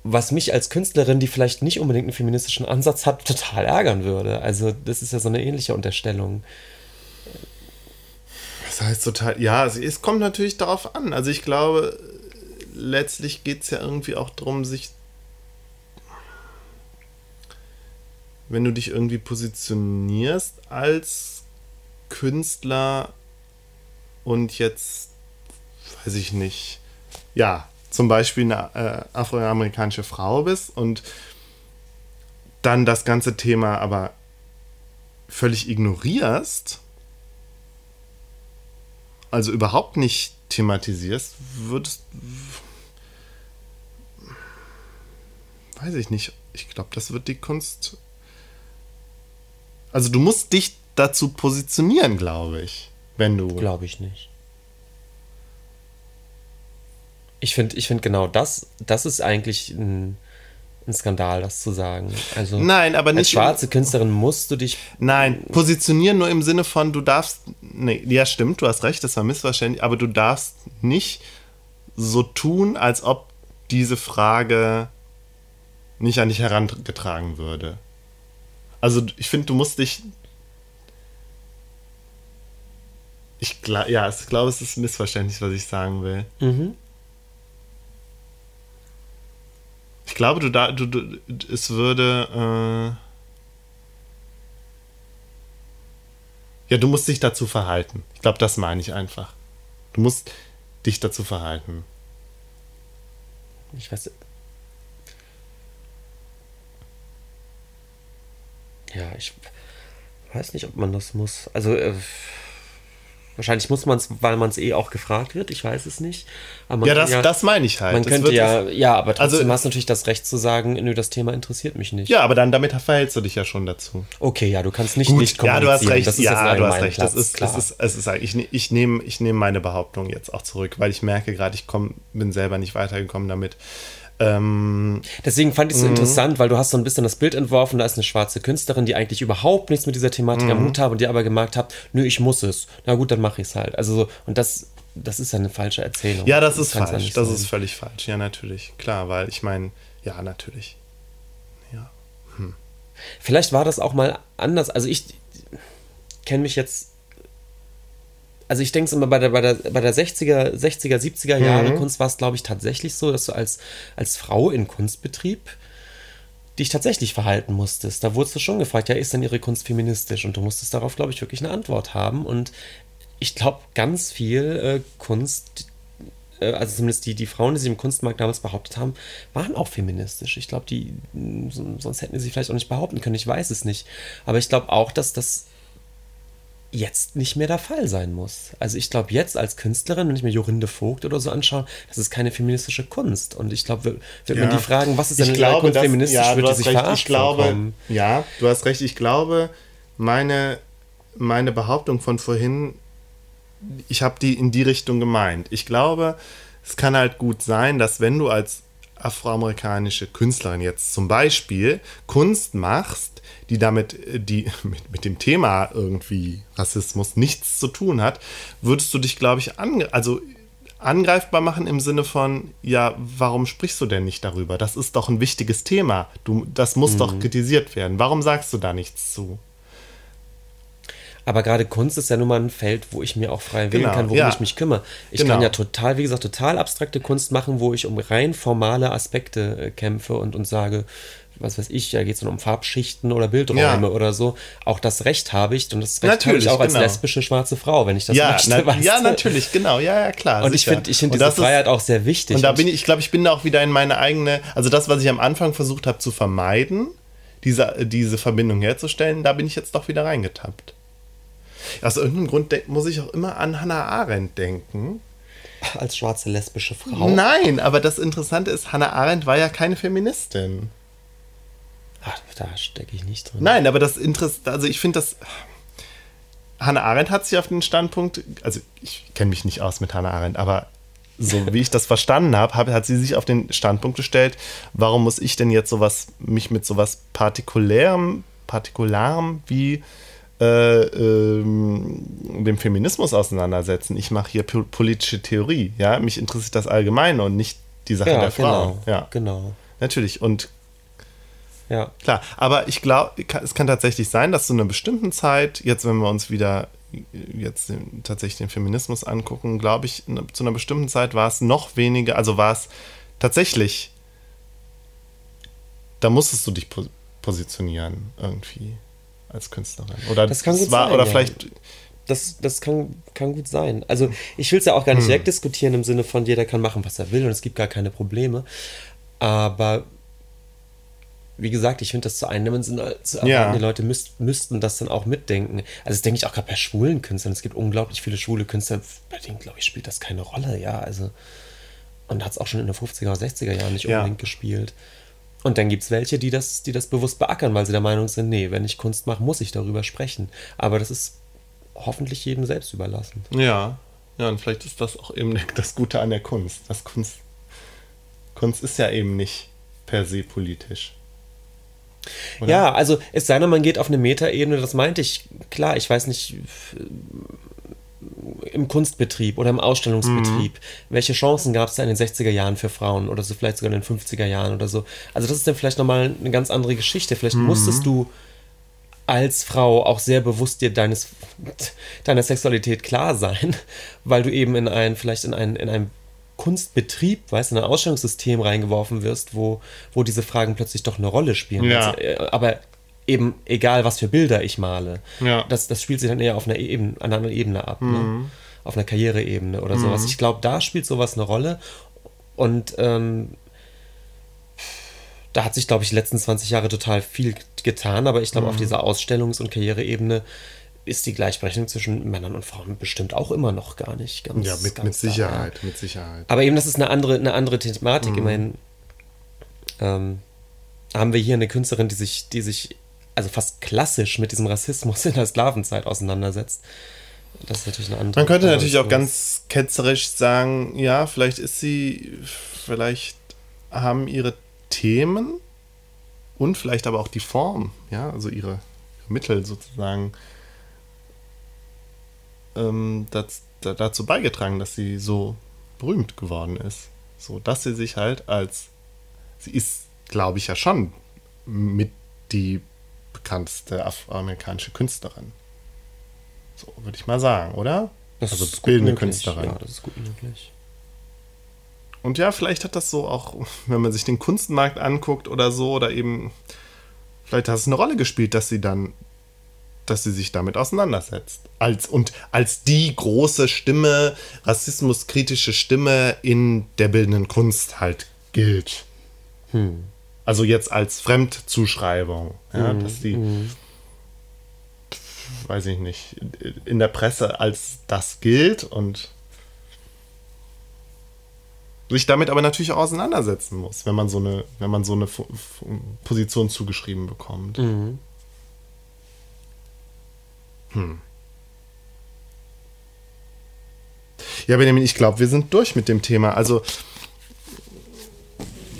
Was mich als Künstlerin, die vielleicht nicht unbedingt einen feministischen Ansatz hat, total ärgern würde. Also das ist ja so eine ähnliche Unterstellung. Das heißt total, ja, es, kommt natürlich darauf an. Also ich glaube, letztlich geht es ja irgendwie auch darum, sich, wenn du dich irgendwie positionierst als Künstler und jetzt, weiß ich nicht, ja, zum Beispiel eine äh, afroamerikanische Frau bist und dann das ganze Thema aber völlig ignorierst, also überhaupt nicht thematisierst, würdest. Weiß ich nicht. Ich glaube, das wird die Kunst. Also du musst dich dazu positionieren, glaube ich. Wenn du. Glaube ich nicht. Ich finde ich find genau das, das ist eigentlich ein, ein Skandal, das zu sagen. Also Nein, aber nicht. als schwarze Künstlerin musst du dich. Nein, positionieren nur im Sinne von, du darfst. Nee, ja, stimmt, du hast recht, das war missverständlich, aber du darfst nicht so tun, als ob diese Frage nicht an dich herangetragen würde. Also, ich finde, du musst dich. Ich glaube, ja, ich glaube, es ist missverständlich, was ich sagen will. Mhm. Ich glaube, du da, du, du es würde. Äh, ja, du musst dich dazu verhalten. Ich glaube, das meine ich einfach. Du musst dich dazu verhalten. Ich weiß. Ja, ich weiß nicht, ob man das muss. Also, äh, wahrscheinlich muss man es, weil man es eh auch gefragt wird. Ich weiß es nicht. Aber man Ja, das, das meine ich halt. Man Es könnte ja, ja, aber trotzdem Also- hast du natürlich das Recht zu sagen, nö, das Thema interessiert mich nicht. Ja, aber dann damit verhältst du dich ja schon dazu. Okay, ja, du kannst nicht nicht ja, du hast kommunizieren. recht. Das ist ja, du hast recht. Das Platz, ist, klar. das ist, es ist, ich, ne- ich nehme ich nehme meine Behauptung jetzt auch zurück, weil ich merke gerade, ich komm, bin selber nicht weitergekommen damit. Ähm, Deswegen fand Mhm. ich es so interessant, weil du hast so ein bisschen das Bild entworfen, da ist eine schwarze Künstlerin, die eigentlich überhaupt nichts mit dieser Thematik Mhm. am Hut hat und die aber gemerkt hat, nö, ich muss es. Na gut, dann mache ich es halt. Also so, und das, das ist ja eine falsche Erzählung. ja, das ist kann's ja falsch. nicht Das ist völlig falsch. Ja, natürlich. Klar, weil ich meine, ja, natürlich. Ja. Vielleicht war das auch mal anders. Also ich kenne mich jetzt. Also ich denke es immer bei der, bei der, bei der 60er, 60er, 70er Jahre Mhm. Kunst war es, glaube ich, tatsächlich so, dass du als, als Frau in Kunstbetrieb dich tatsächlich verhalten musstest. Da wurdest du schon gefragt, ja, ist denn ihre Kunst feministisch? Und du musstest darauf, glaube ich, wirklich eine Antwort haben. Und ich glaube, ganz viel äh, Kunst, äh, also zumindest die, die Frauen, die sich im Kunstmarkt damals behauptet haben, waren auch feministisch. Ich glaube, die, sonst hätten sie vielleicht auch nicht behaupten können, ich weiß es nicht. Aber ich glaube auch, dass das jetzt nicht mehr der Fall sein muss. Also ich glaube jetzt als Künstlerin, wenn ich mir Jorinde Vogt oder so anschaue, das ist keine feministische Kunst. Und ich glaube, wird wird man Ja. die fragen, was ist denn in glaube, Kunst dass, feministisch, ja, hast sich recht. Ich glaube, ja, du hast recht. Ich glaube, meine, meine Behauptung von vorhin, ich habe die in die Richtung gemeint. Ich glaube, es kann halt gut sein, dass wenn du als afroamerikanische Künstlerin jetzt zum Beispiel Kunst machst, die damit, äh, die mit, mit dem Thema irgendwie Rassismus nichts zu tun hat, würdest du dich, glaube ich, ange also angreifbar machen im Sinne von, ja, warum sprichst du denn nicht darüber? Das ist doch ein wichtiges Thema. Du, das muss Mhm. doch kritisiert werden. Warum sagst du da nichts zu? Aber gerade Kunst ist ja nun mal ein Feld, wo ich mir auch frei wählen Genau, kann, worum ja. ich mich kümmere. Ich Genau. kann ja total, wie gesagt, total abstrakte Kunst machen, wo ich um rein formale Aspekte äh, kämpfe und, und sage, was weiß ich, da geht es um Farbschichten oder Bildräume Ja. oder so. Auch das Recht habe ich und das Recht habe Natürlich, ich auch als genau. lesbische schwarze Frau, wenn ich das ja, möchte. na, ja, natürlich, genau, ja, ja, klar. Und ich sicher. finde ich find diese ist- Freiheit auch sehr wichtig. Und da bin ich, ich glaube, ich bin da auch wieder in meine eigene, also das, was ich am Anfang versucht habe zu vermeiden, diese, diese Verbindung herzustellen, da bin ich jetzt doch wieder reingetappt. Aus irgendeinem Grund muss ich auch immer an Hannah Arendt denken. als schwarze lesbische Frau. Nein, aber das Interessante ist, Hannah Arendt war ja keine Feministin. Ach, da stecke ich nicht drin. Nein, aber das Interesse, also ich finde das. Hannah Arendt hat sich auf den Standpunkt, also ich kenne mich nicht aus mit Hannah Arendt, aber so wie ich das verstanden habe, hab, hat sie sich auf den Standpunkt gestellt, warum muss ich denn jetzt sowas, mich mit sowas Partikulärem, Partikularem wie äh, ähm, dem Feminismus auseinandersetzen. Ich mache hier po politische Theorie, ja, mich interessiert das Allgemeine und nicht die Sache ja, der Frau. genau. Ja, Genau. natürlich. Und Ja. Klar, aber ich glaube, es kann tatsächlich sein, dass zu einer bestimmten Zeit, jetzt wenn wir uns wieder jetzt den, tatsächlich den Feminismus angucken, glaube ich, zu einer bestimmten Zeit war es noch weniger, also war es tatsächlich, da musstest du dich po positionieren irgendwie als Künstlerin. Oder Das kann gut war, sein, oder ja. vielleicht, Das, das kann, kann gut sein. Also ich will es ja auch gar Hm. nicht wegdiskutieren im Sinne von jeder kann machen, was er will und es gibt gar keine Probleme. Aber wie gesagt, ich finde das zu eindimensional zu erwarten. Ja. Die Leute müsst, müssten das dann auch mitdenken. Also das denke ich auch gerade bei schwulen Künstlern. Es gibt unglaublich viele schwule Künstler, bei denen, glaube ich, spielt das keine Rolle, ja. Also und hat es auch schon in den 50er oder 60er Jahren nicht Ja. unbedingt gespielt. Und dann gibt es welche, die das, die das bewusst beackern, weil sie der Meinung sind, nee, wenn ich Kunst mache, muss ich darüber sprechen. Aber das ist hoffentlich jedem selbst überlassen. ja, ja, und vielleicht ist das auch eben das Gute an der Kunst, dass Kunst Kunst ist ja eben nicht per se politisch. Oder? Ja, also es sei denn, man geht auf eine Metaebene, das meinte ich, klar, ich weiß nicht, im Kunstbetrieb oder im Ausstellungsbetrieb, mhm. welche Chancen gab es da in den 60er Jahren für Frauen oder so vielleicht sogar in den 50er Jahren oder so. Also das ist dann vielleicht nochmal eine ganz andere Geschichte. Vielleicht mhm. musstest du als Frau auch sehr bewusst dir deines, deiner Sexualität klar sein, weil du eben in ein, vielleicht in ein, in ein Kunstbetrieb, weißt du, in ein Ausstellungssystem reingeworfen wirst, wo, wo diese Fragen plötzlich doch eine Rolle spielen. Ja. Äh, aber eben egal, was für Bilder ich male. Ja. Das, das spielt sich dann eher auf einer, Ebene, einer anderen Ebene ab. Ne? Mhm. Ne? Auf einer Karriereebene oder mhm. sowas. Ich glaube, da spielt sowas eine Rolle. Und ähm, da hat sich, glaube ich, die letzten 20 Jahre total viel getan, aber ich glaube, mhm. auf dieser Ausstellungs- und Karriereebene ist die Gleichberechtigung zwischen Männern und Frauen bestimmt auch immer noch gar nicht ganz. Ja, mit, ganz mit Sicherheit, da. mit Sicherheit. Aber eben, das ist eine andere, eine andere Thematik. Mhm. Immerhin ähm, haben wir hier eine Künstlerin, die sich, die sich also fast klassisch mit diesem Rassismus in der Sklavenzeit auseinandersetzt. Das ist natürlich eine andere. Man könnte natürlich auch ganz ketzerisch sagen, ja, vielleicht ist sie, vielleicht haben ihre Themen und vielleicht aber auch die Form, ja, also ihre Mittel sozusagen ähm, das, dazu beigetragen, dass sie so berühmt geworden ist. So, dass sie sich halt als, sie ist, glaube ich, ja schon mit die bekannteste afroamerikanische Künstlerin. So würde ich mal sagen, oder? Das also bildende Künstlerin. Ja, das ist gut möglich. Und ja, vielleicht hat das so auch, wenn man sich den Kunstmarkt anguckt oder so, oder eben, vielleicht hat es eine Rolle gespielt, dass sie dann, dass sie sich damit auseinandersetzt. Als, und als die große Stimme, rassismuskritische Stimme in der bildenden Kunst halt gilt. Hm. Also jetzt als Fremdzuschreibung, ja, hm. dass die, hm. weiß ich nicht, in der Presse als das gilt und sich damit aber natürlich auch auseinandersetzen muss, wenn man so eine, wenn man so eine Position zugeschrieben bekommt. Mhm. Hm. Ja, Benjamin, ich glaube, wir sind durch mit dem Thema. Also,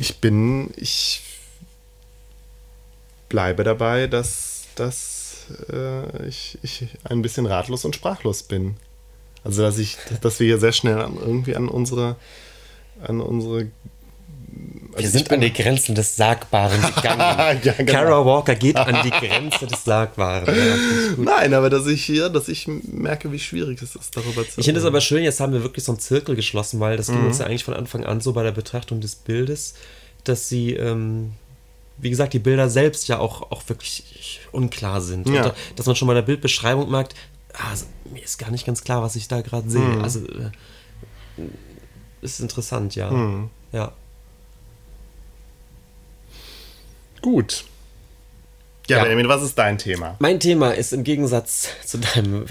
ich bin, ich bleibe dabei, dass, dass äh, ich, ich ein bisschen ratlos und sprachlos bin. Also, dass ich, dass wir hier sehr schnell irgendwie an unsere an unsere also wir sind an die Grenzen des Sagbaren gegangen. ja, genau. Kara Walker geht an die Grenze des Sagbaren. Ja, Nein, aber dass ich hier, dass ich merke, wie schwierig es ist, darüber zu Ich finde es aber schön, jetzt haben wir wirklich so einen Zirkel geschlossen, weil das mhm. ging uns ja eigentlich von Anfang an so bei der Betrachtung des Bildes, dass sie, ähm, wie gesagt, die Bilder selbst ja auch, auch wirklich unklar sind. Ja. Und, dass man schon mal der Bildbeschreibung merkt, ah, mir ist gar nicht ganz klar, was ich da gerade sehe. Mhm. Also äh, ist interessant, ja. Hm. Ja. Gut. Ja, ja. Benjamin, was ist dein Thema? Mein Thema ist im Gegensatz zu deinem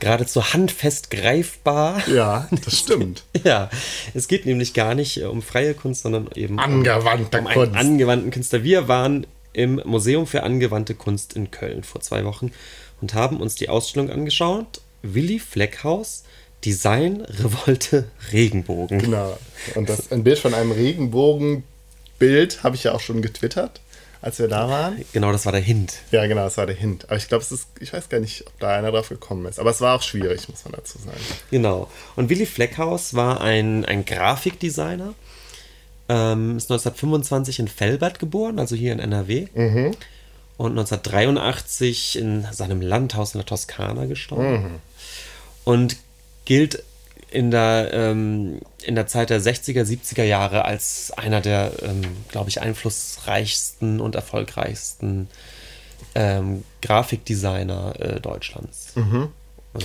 geradezu handfest greifbar. Ja, das stimmt. ja, es geht nämlich gar nicht um freie Kunst, sondern eben Angewandte um, um Kunst. angewandten Künstler. Wir waren im Museum für angewandte Kunst in Köln vor zwei Wochen und haben uns die Ausstellung angeschaut. Willi Fleckhaus, Design Revolte Regenbogen. Genau. Und das ein Bild von einem Regenbogenbild habe ich ja auch schon getwittert, als wir da waren. Genau, das war der Hint. Ja, genau, das war der Hint. Aber ich glaube, es ist, ich weiß gar nicht, ob da einer drauf gekommen ist. Aber es war auch schwierig, muss man dazu sagen. Genau. Und Willy Fleckhaus war ein, ein Grafikdesigner. Ähm, ist 1925 in Velbert geboren, also hier in NRW. Mhm. Und 1983 in seinem Landhaus in der Toskana gestorben. Mhm. Und gilt in der, ähm, in der Zeit der 60er, 70er Jahre als einer der, ähm, glaube ich, einflussreichsten und erfolgreichsten ähm, Grafikdesigner äh, Deutschlands. Mhm. Ähm,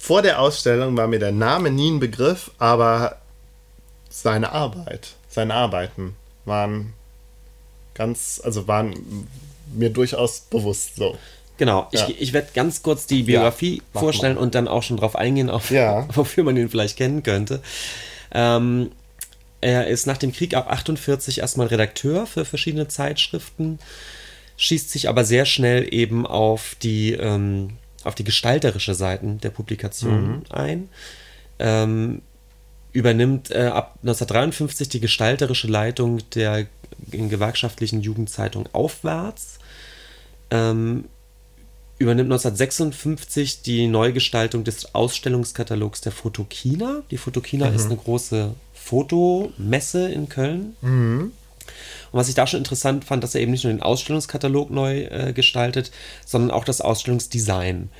Vor der Ausstellung war mir der Name nie ein Begriff, aber seine Arbeit, seine Arbeiten waren ganz, also waren mir durchaus bewusst so. Genau, ja. ich, ich werde ganz kurz die Biografie ja, vorstellen mal. und dann auch schon darauf eingehen, auf, ja. wofür man ihn vielleicht kennen könnte. Ähm, er ist nach dem Krieg ab 48 erstmal Redakteur für verschiedene Zeitschriften, schießt sich aber sehr schnell eben auf die, ähm, auf die gestalterische Seiten der Publikation mhm. ein. Ähm, übernimmt äh, ab 1953 die gestalterische Leitung der gewerkschaftlichen Jugendzeitung Aufwärts. Ähm, übernimmt 1956 die Neugestaltung des Ausstellungskatalogs der Fotokina. Die Fotokina mhm. ist eine große Fotomesse in Köln. Mhm. Und was ich da schon interessant fand, dass er eben nicht nur den Ausstellungskatalog neu äh, gestaltet, sondern auch das Ausstellungsdesign.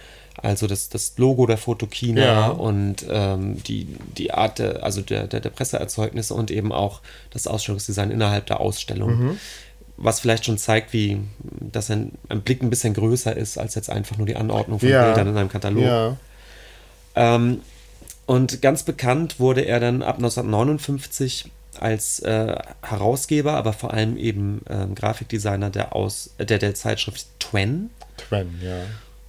Also das, das Logo der Fotokina ja. und ähm, die, die Art der, also der, der, der, Presseerzeugnisse und eben auch das Ausstellungsdesign innerhalb der Ausstellung. Mhm. Was vielleicht schon zeigt, wie dass ein, ein, Blick ein bisschen größer ist als jetzt einfach nur die Anordnung von ja. Bildern in einem Katalog. Ja. Ähm, und ganz bekannt wurde er dann ab 1959 als äh, Herausgeber, aber vor allem eben äh, Grafikdesigner der, Aus, der, der Zeitschrift Twen. Twen, ja.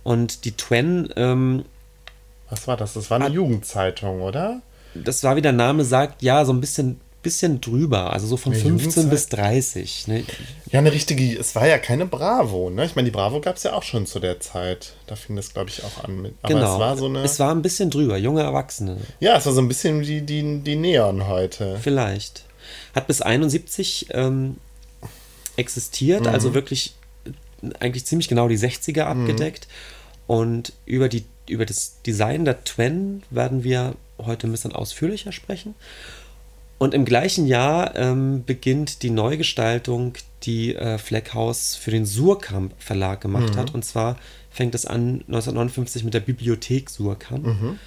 Und die Twen. Ähm, Was war das? Das war eine Jugendzeitung, oder? Das war, wie der Name sagt, ja, so ein bisschen bisschen drüber, also so von eine 15 Jugendzeit? bis 30. Ne? Ja, eine richtige, es war ja keine Bravo, ne? Ich meine, die Bravo gab es ja auch schon zu der Zeit. Da fing das, glaube ich, auch an mit. Aber genau. es war so eine. Es war ein bisschen drüber, junge Erwachsene. Ja, es war so ein bisschen wie die, die Neon heute. Vielleicht. Hat bis 71 ähm, existiert, mhm. also wirklich eigentlich ziemlich genau die 60er abgedeckt. Mhm. Und über, die, über das Design der Twen werden wir heute ein bisschen ausführlicher sprechen. Und im gleichen Jahr ähm, beginnt die Neugestaltung, die äh, Fleckhaus für den Surkamp Verlag gemacht mhm. hat. Und zwar fängt es an 1959 mit der Bibliothek Surkamp. Mhm.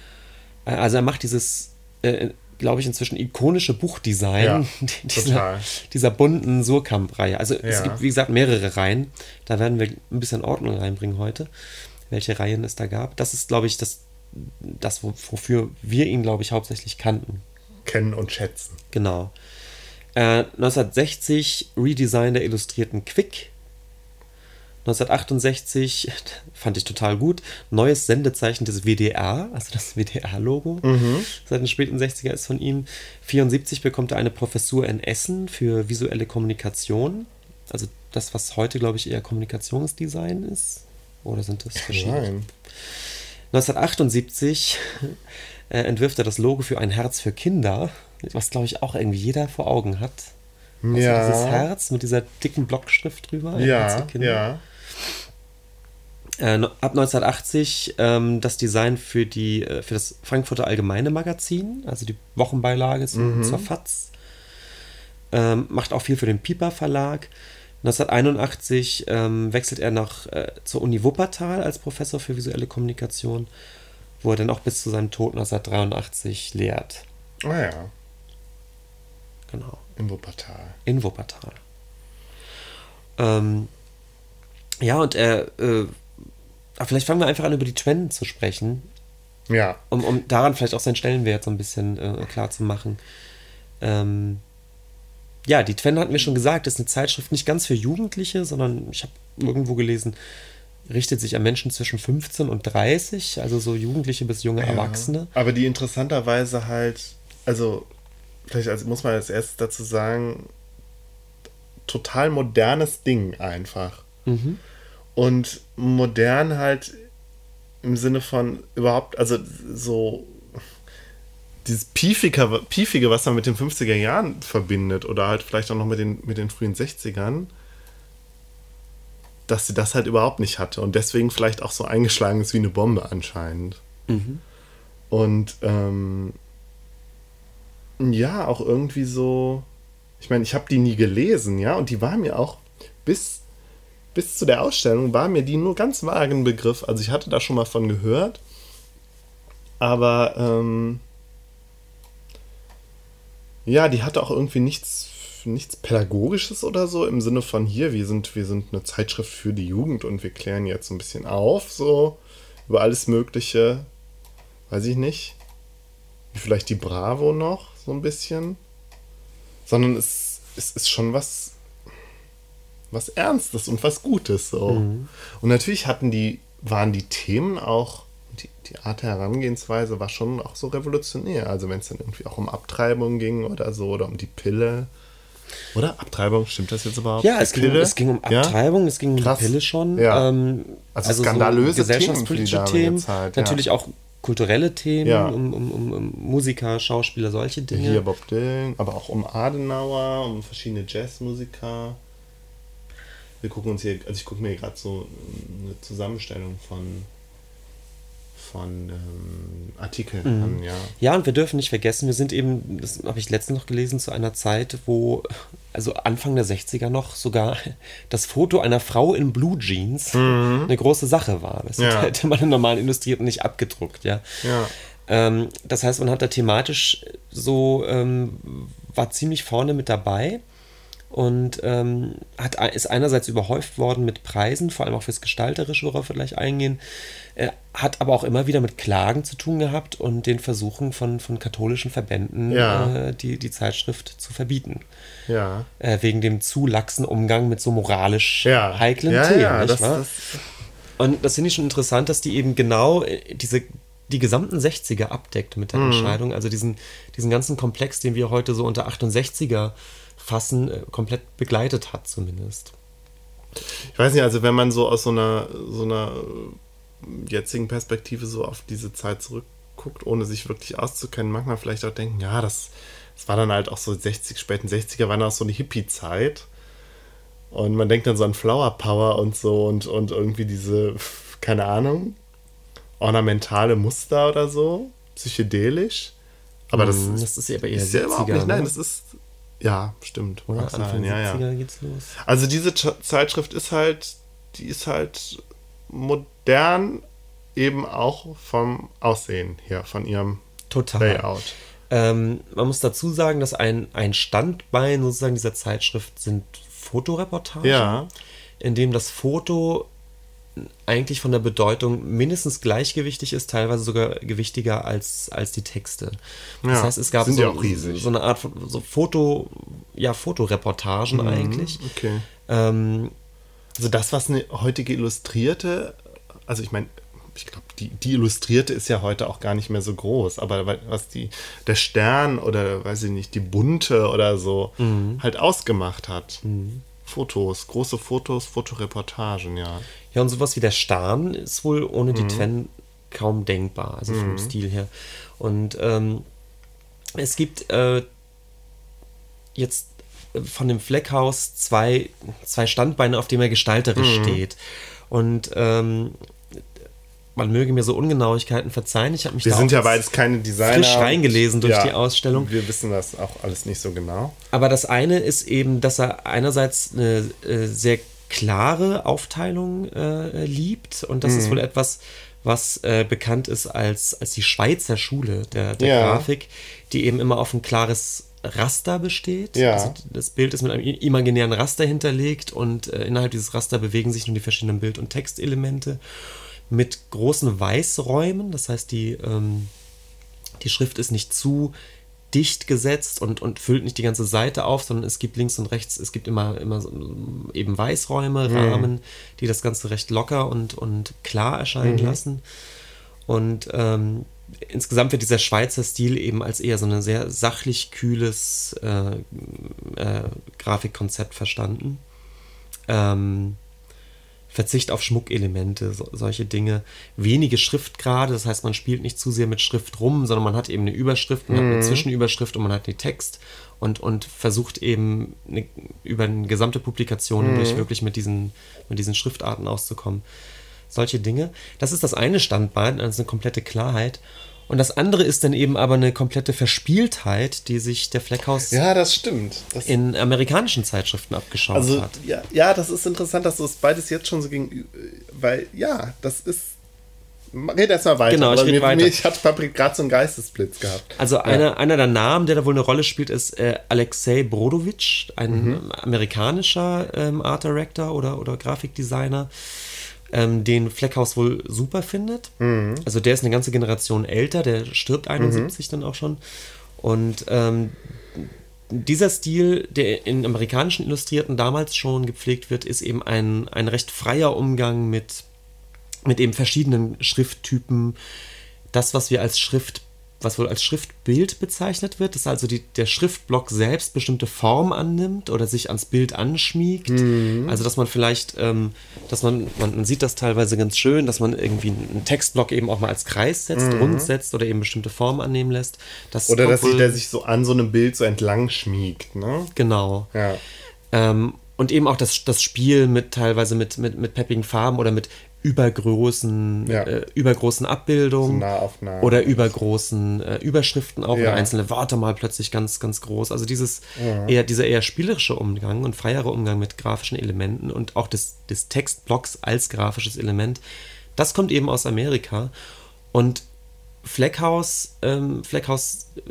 Äh, also er macht dieses, äh, glaube ich, inzwischen ikonische Buchdesign ja, dieser, dieser, bunten Surkamp-Reihe. Also ja. es gibt, wie gesagt, mehrere Reihen. Da werden wir ein bisschen Ordnung reinbringen heute, welche Reihen es da gab. Das ist, glaube ich, das, das wofür wir ihn, glaube ich, hauptsächlich kannten kennen und schätzen. Genau. Äh, 1960 Redesign der illustrierten Quick. 1968 fand ich total gut. Neues Sendezeichen des WDR, also das WDR-Logo. Mhm. Seit den späten 60er ist von ihm. 74 bekommt er eine Professur in Essen für visuelle Kommunikation. Also das, was heute, glaube ich, eher Kommunikationsdesign ist. Oder sind das verschiedene? Nein. 1978 äh, entwirft er das Logo für ein Herz für Kinder, was glaube ich auch irgendwie jeder vor Augen hat. Also ja. Dieses Herz mit dieser dicken Blockschrift drüber. Ja, ja. Äh, ab 1980 ähm, das Design für, die, äh, für das Frankfurter Allgemeine Magazin, also die Wochenbeilage zu, mhm. zur FAZ. Ähm, macht auch viel für den Piper Verlag. 1981 ähm, wechselt er nach, äh, zur Uni Wuppertal als Professor für visuelle Kommunikation wo er dann auch bis zu seinem Tod 1983 lehrt. Ah ja. Genau. In Wuppertal. In Wuppertal. Ähm, ja, und er, äh, vielleicht fangen wir einfach an, über die Twen zu sprechen. Ja. Um, um daran vielleicht auch seinen Stellenwert so ein bisschen äh, klar zu machen. Ähm, ja, die Twen hatten wir schon gesagt, ist eine Zeitschrift nicht ganz für Jugendliche, sondern ich habe irgendwo gelesen, richtet sich an Menschen zwischen 15 und 30, also so Jugendliche bis junge ja, Erwachsene. Aber die interessanterweise halt, also vielleicht also muss man als erstes dazu sagen, total modernes Ding einfach. Mhm. Und modern halt im Sinne von überhaupt, also so dieses Piefige, Piefige, was man mit den 50er Jahren verbindet oder halt vielleicht auch noch mit den, mit den frühen 60ern, dass sie das halt überhaupt nicht hatte und deswegen vielleicht auch so eingeschlagen ist wie eine Bombe anscheinend. Mhm. Und ähm, ja, auch irgendwie so, ich meine, ich habe die nie gelesen, ja, und die war mir auch bis, bis zu der Ausstellung war mir die nur ganz vagen Begriff. Also ich hatte da schon mal von gehört, aber ähm, ja, die hatte auch irgendwie nichts nichts Pädagogisches oder so im Sinne von hier, wir sind, wir sind eine Zeitschrift für die Jugend und wir klären jetzt ein bisschen auf, so über alles Mögliche. Weiß ich nicht. Wie vielleicht die Bravo noch, so ein bisschen. Sondern es, es ist schon was, was Ernstes und was Gutes so. Mhm. Und natürlich hatten die, waren die Themen auch, die, die Art der Herangehensweise war schon auch so revolutionär. Also wenn es dann irgendwie auch um Abtreibung ging oder so oder um die Pille oder? Abtreibung, stimmt das jetzt überhaupt? Ja, es, ging, es ging, um Abtreibung, ja? es ging um Krass. die Pille schon. Ja. Ähm, also, also skandalöse so gesellschaftspolitische Themen. Zeit, ja. Natürlich auch kulturelle Themen, Ja. um, um, um, um Musiker, Schauspieler, solche Dinge. Hier Bob Dylan, aber auch um Adenauer, um verschiedene Jazzmusiker. Wir gucken uns hier, also ich gucke mir gerade so eine Zusammenstellung von, von ähm, Artikeln Mhm. an, ja. Ja, und wir dürfen nicht vergessen, wir sind eben, das habe ich letztens noch gelesen, zu einer Zeit, wo, also Anfang der 60er noch, sogar das Foto einer Frau in Blue Jeans eine große Sache war. Das Mhm. Ja. hätte man in normalen Illustrierten nicht abgedruckt, ja. Ja. Ähm, das heißt, man hat da thematisch so, ähm, war ziemlich vorne mit dabei und ähm, hat, ist einerseits überhäuft worden mit Preisen, vor allem auch fürs Gestalterische, worauf wir gleich eingehen, äh, hat aber auch immer wieder mit Klagen zu tun gehabt und den Versuchen von, von katholischen Verbänden, Ja. äh, die, die Zeitschrift zu verbieten. Ja. Äh, wegen dem zu laxen Umgang mit so moralisch Ja. heiklen ja, Themen. Ja, nicht das, das, Und das finde ich schon interessant, dass die eben genau äh, diese die gesamten 60er abdeckt mit der Mhm. Entscheidung. Also diesen, diesen ganzen Komplex, den wir heute so unter 68er fassen, äh, komplett begleitet hat zumindest. ich weiß nicht, also wenn man so aus so einer, so einer jetzigen Perspektive so auf diese Zeit zurückguckt, ohne sich wirklich auszukennen, mag man vielleicht auch denken, ja, das, das war dann halt auch so 60, späten 60er, war dann auch so eine Hippie-Zeit. Und man denkt dann so an Flower Power und so und, und irgendwie diese, keine Ahnung, ornamentale Muster oder so, psychedelisch. Aber das, Mm, ist, das ist ja aber eher ist ja überhaupt 70er, nicht, nein, ne? das ist, ja, stimmt. Oder mag sein, Anfang ja, ja. 70er geht's los. Also diese Ch- Zeitschrift ist halt, die ist halt modern, eben auch vom Aussehen her, von ihrem Total. Layout. Ähm, man muss dazu sagen, dass ein, ein Standbein sozusagen dieser Zeitschrift sind Fotoreportagen, Ja, in dem das Foto eigentlich von der Bedeutung mindestens gleichgewichtig ist, teilweise sogar gewichtiger als, als die Texte. Das Ja, heißt, es gab so, so eine Art von so Foto, ja, Fotoreportagen Mhm. eigentlich. okay. Ähm, Also das, was eine heutige Illustrierte, also ich meine, ich glaube, die, die Illustrierte ist ja heute auch gar nicht mehr so groß, aber wa- was die, der Stern oder weiß ich nicht, die Bunte oder so Mhm. halt ausgemacht hat. Fotos, große Fotos, Fotoreportagen, ja. Ja, und sowas wie der Stern ist wohl ohne Mhm. die Twen kaum denkbar, also vom Stil her. Und ähm, es gibt äh, jetzt äh, von dem Fleckhaus zwei, zwei Standbeine, auf denen er gestalterisch Mhm. steht. Und ähm, man möge mir so Ungenauigkeiten verzeihen. Ich habe mich Wir da sind ja beides keine Designer. frisch reingelesen durch Ja, die Ausstellung. Wir wissen das auch alles nicht so genau. Aber das eine ist eben, dass er einerseits eine äh, sehr klare Aufteilung äh, liebt und das ist wohl etwas, was äh, bekannt ist als, als die Schweizer Schule der, der Ja. Grafik, die eben immer auf ein klares Raster besteht. Ja. Also das Bild ist mit einem imaginären Raster hinterlegt und äh, innerhalb dieses Raster bewegen sich nun die verschiedenen Bild- und Textelemente mit großen Weißräumen. Das heißt, die, ähm, die Schrift ist nicht zu dicht gesetzt und, und füllt nicht die ganze Seite auf, sondern es gibt links und rechts, es gibt immer, immer so, eben Weißräume, Rahmen, die das Ganze recht locker und, und klar erscheinen lassen. Und ähm, insgesamt wird dieser Schweizer Stil eben als eher so ein sehr sachlich kühles äh, äh, Grafikkonzept verstanden. Ähm, Verzicht auf Schmuckelemente, so, solche Dinge. Wenige Schriftgrade, das heißt, man spielt nicht zu sehr mit Schrift rum, sondern man hat eben eine Überschrift, man hat eine Zwischenüberschrift und man hat den Text und, und versucht eben eine, über eine gesamte Publikation hindurch wirklich mit diesen, mit diesen Schriftarten auszukommen. Solche Dinge. Das ist das eine Standbein, also eine komplette Klarheit. Und das andere ist dann eben aber eine komplette Verspieltheit, die sich der Fleckhaus Ja, das stimmt. Das, in amerikanischen Zeitschriften abgeschaut also, hat. ja, ja, das ist interessant, dass du es beides jetzt schon so gegenüber. Weil, ja, das ist. Red erst mal weiter. Genau, ich mir, weiter. Mir, ich hatte gerade so einen Geistesblitz gehabt. Also einer, einer der Namen, der da wohl eine Rolle spielt, ist äh, Alexei Brodowitsch, ein ähm, amerikanischer ähm, Art Director oder, oder Grafikdesigner, ähm, den Fleckhaus wohl super findet. Also der ist eine ganze Generation älter, der stirbt 71 dann auch schon. Und ähm, dieser Stil, der in amerikanischen Illustrierten damals schon gepflegt wird, ist eben ein, ein recht freier Umgang mit, mit eben verschiedenen Schrifttypen. Das, was wir als Schrift was wohl als Schriftbild bezeichnet wird, dass also die, der Schriftblock selbst bestimmte Form annimmt oder sich ans Bild anschmiegt. Mhm. Also dass man vielleicht, ähm, dass man, man, man sieht das teilweise ganz schön, dass man irgendwie einen Textblock eben auch mal als Kreis setzt, rund setzt oder eben bestimmte Formen annehmen lässt. Das Mhm. Oder dass sich der sich so an so einem Bild so entlang schmiegt, ne? Genau. Ja. Ähm, und eben auch das, das Spiel mit teilweise mit, mit, mit peppigen Farben oder mit übergroßen, Ja. äh, übergroßen Abbildungen. So Nahaufnahmen. Oder übergroßen äh, Überschriften auch Ja. oder einzelne Worte mal plötzlich ganz, ganz groß. Also dieses eher, dieser eher spielerische Umgang und freiere Umgang mit grafischen Elementen und auch des, des Textblocks als grafisches Element, das kommt eben aus Amerika. Und Fleckhaus, ähm, Fleckhaus äh,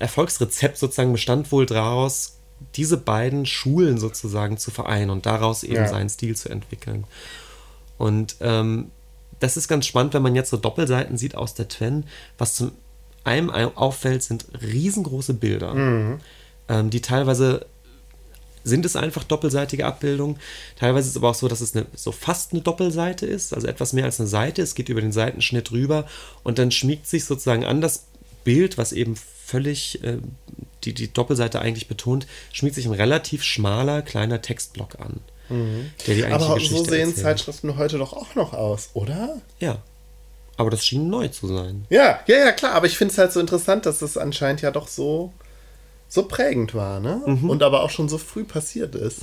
Erfolgsrezept sozusagen bestand wohl daraus, diese beiden Schulen sozusagen zu vereinen und daraus eben Ja. seinen Stil zu entwickeln. Und ähm, das ist ganz spannend, wenn man jetzt so Doppelseiten sieht aus der Twen. Was zum einem auffällt, sind riesengroße Bilder, ähm, die teilweise sind es einfach doppelseitige Abbildungen. Teilweise ist es aber auch so, dass es eine, so fast eine Doppelseite ist, also etwas mehr als eine Seite. Es geht über den Seitenschnitt rüber und dann schmiegt sich sozusagen an das Bild, was eben völlig äh, die, die Doppelseite eigentlich betont, schmiegt sich ein relativ schmaler, kleiner Textblock an. Der die Aber so Geschichte sehen erzählt. Zeitschriften heute doch auch noch aus, oder? Ja. Aber das schien neu zu sein. Ja, ja, ja, klar. Aber ich finde es halt so interessant, dass das anscheinend ja doch so, so prägend war, ne? Mhm. Und aber auch schon so früh passiert ist.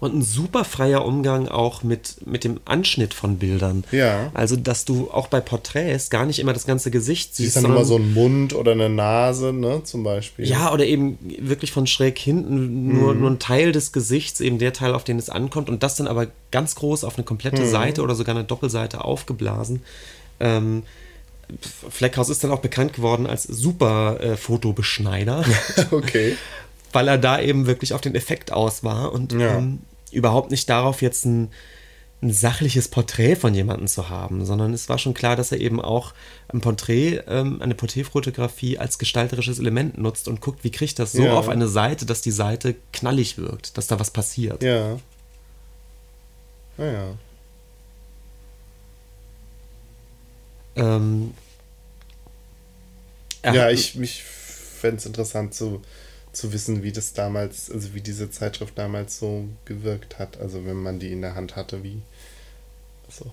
Und ein super freier Umgang auch mit, mit dem Anschnitt von Bildern. Ja. Also, dass du auch bei Porträts gar nicht immer das ganze Gesicht Siehst siehst. dann immer so ein Mund oder eine Nase, ne, zum Beispiel. Ja, oder eben wirklich von schräg hinten nur, Mhm. nur ein Teil des Gesichts, eben der Teil, auf den es ankommt, und das dann aber ganz groß auf eine komplette Mhm. Seite oder sogar eine Doppelseite aufgeblasen. Ähm, Fleckhaus ist dann auch bekannt geworden als super äh, Fotobeschneider, Okay. weil er da eben wirklich auf den Effekt aus war und Ja. ähm, überhaupt nicht darauf jetzt ein, ein sachliches Porträt von jemandem zu haben, sondern es war schon klar, dass er eben auch ein Porträt, ähm, eine Porträtfotografie als gestalterisches Element nutzt und guckt, wie kriegt das so Ja. auf eine Seite, dass die Seite knallig wirkt, dass da was passiert. Ja. Naja. Ähm, Ja, ich, ich fände es interessant zu, zu wissen, wie das damals, also wie diese Zeitschrift damals so gewirkt hat. Also wenn man die in der Hand hatte, wie, also,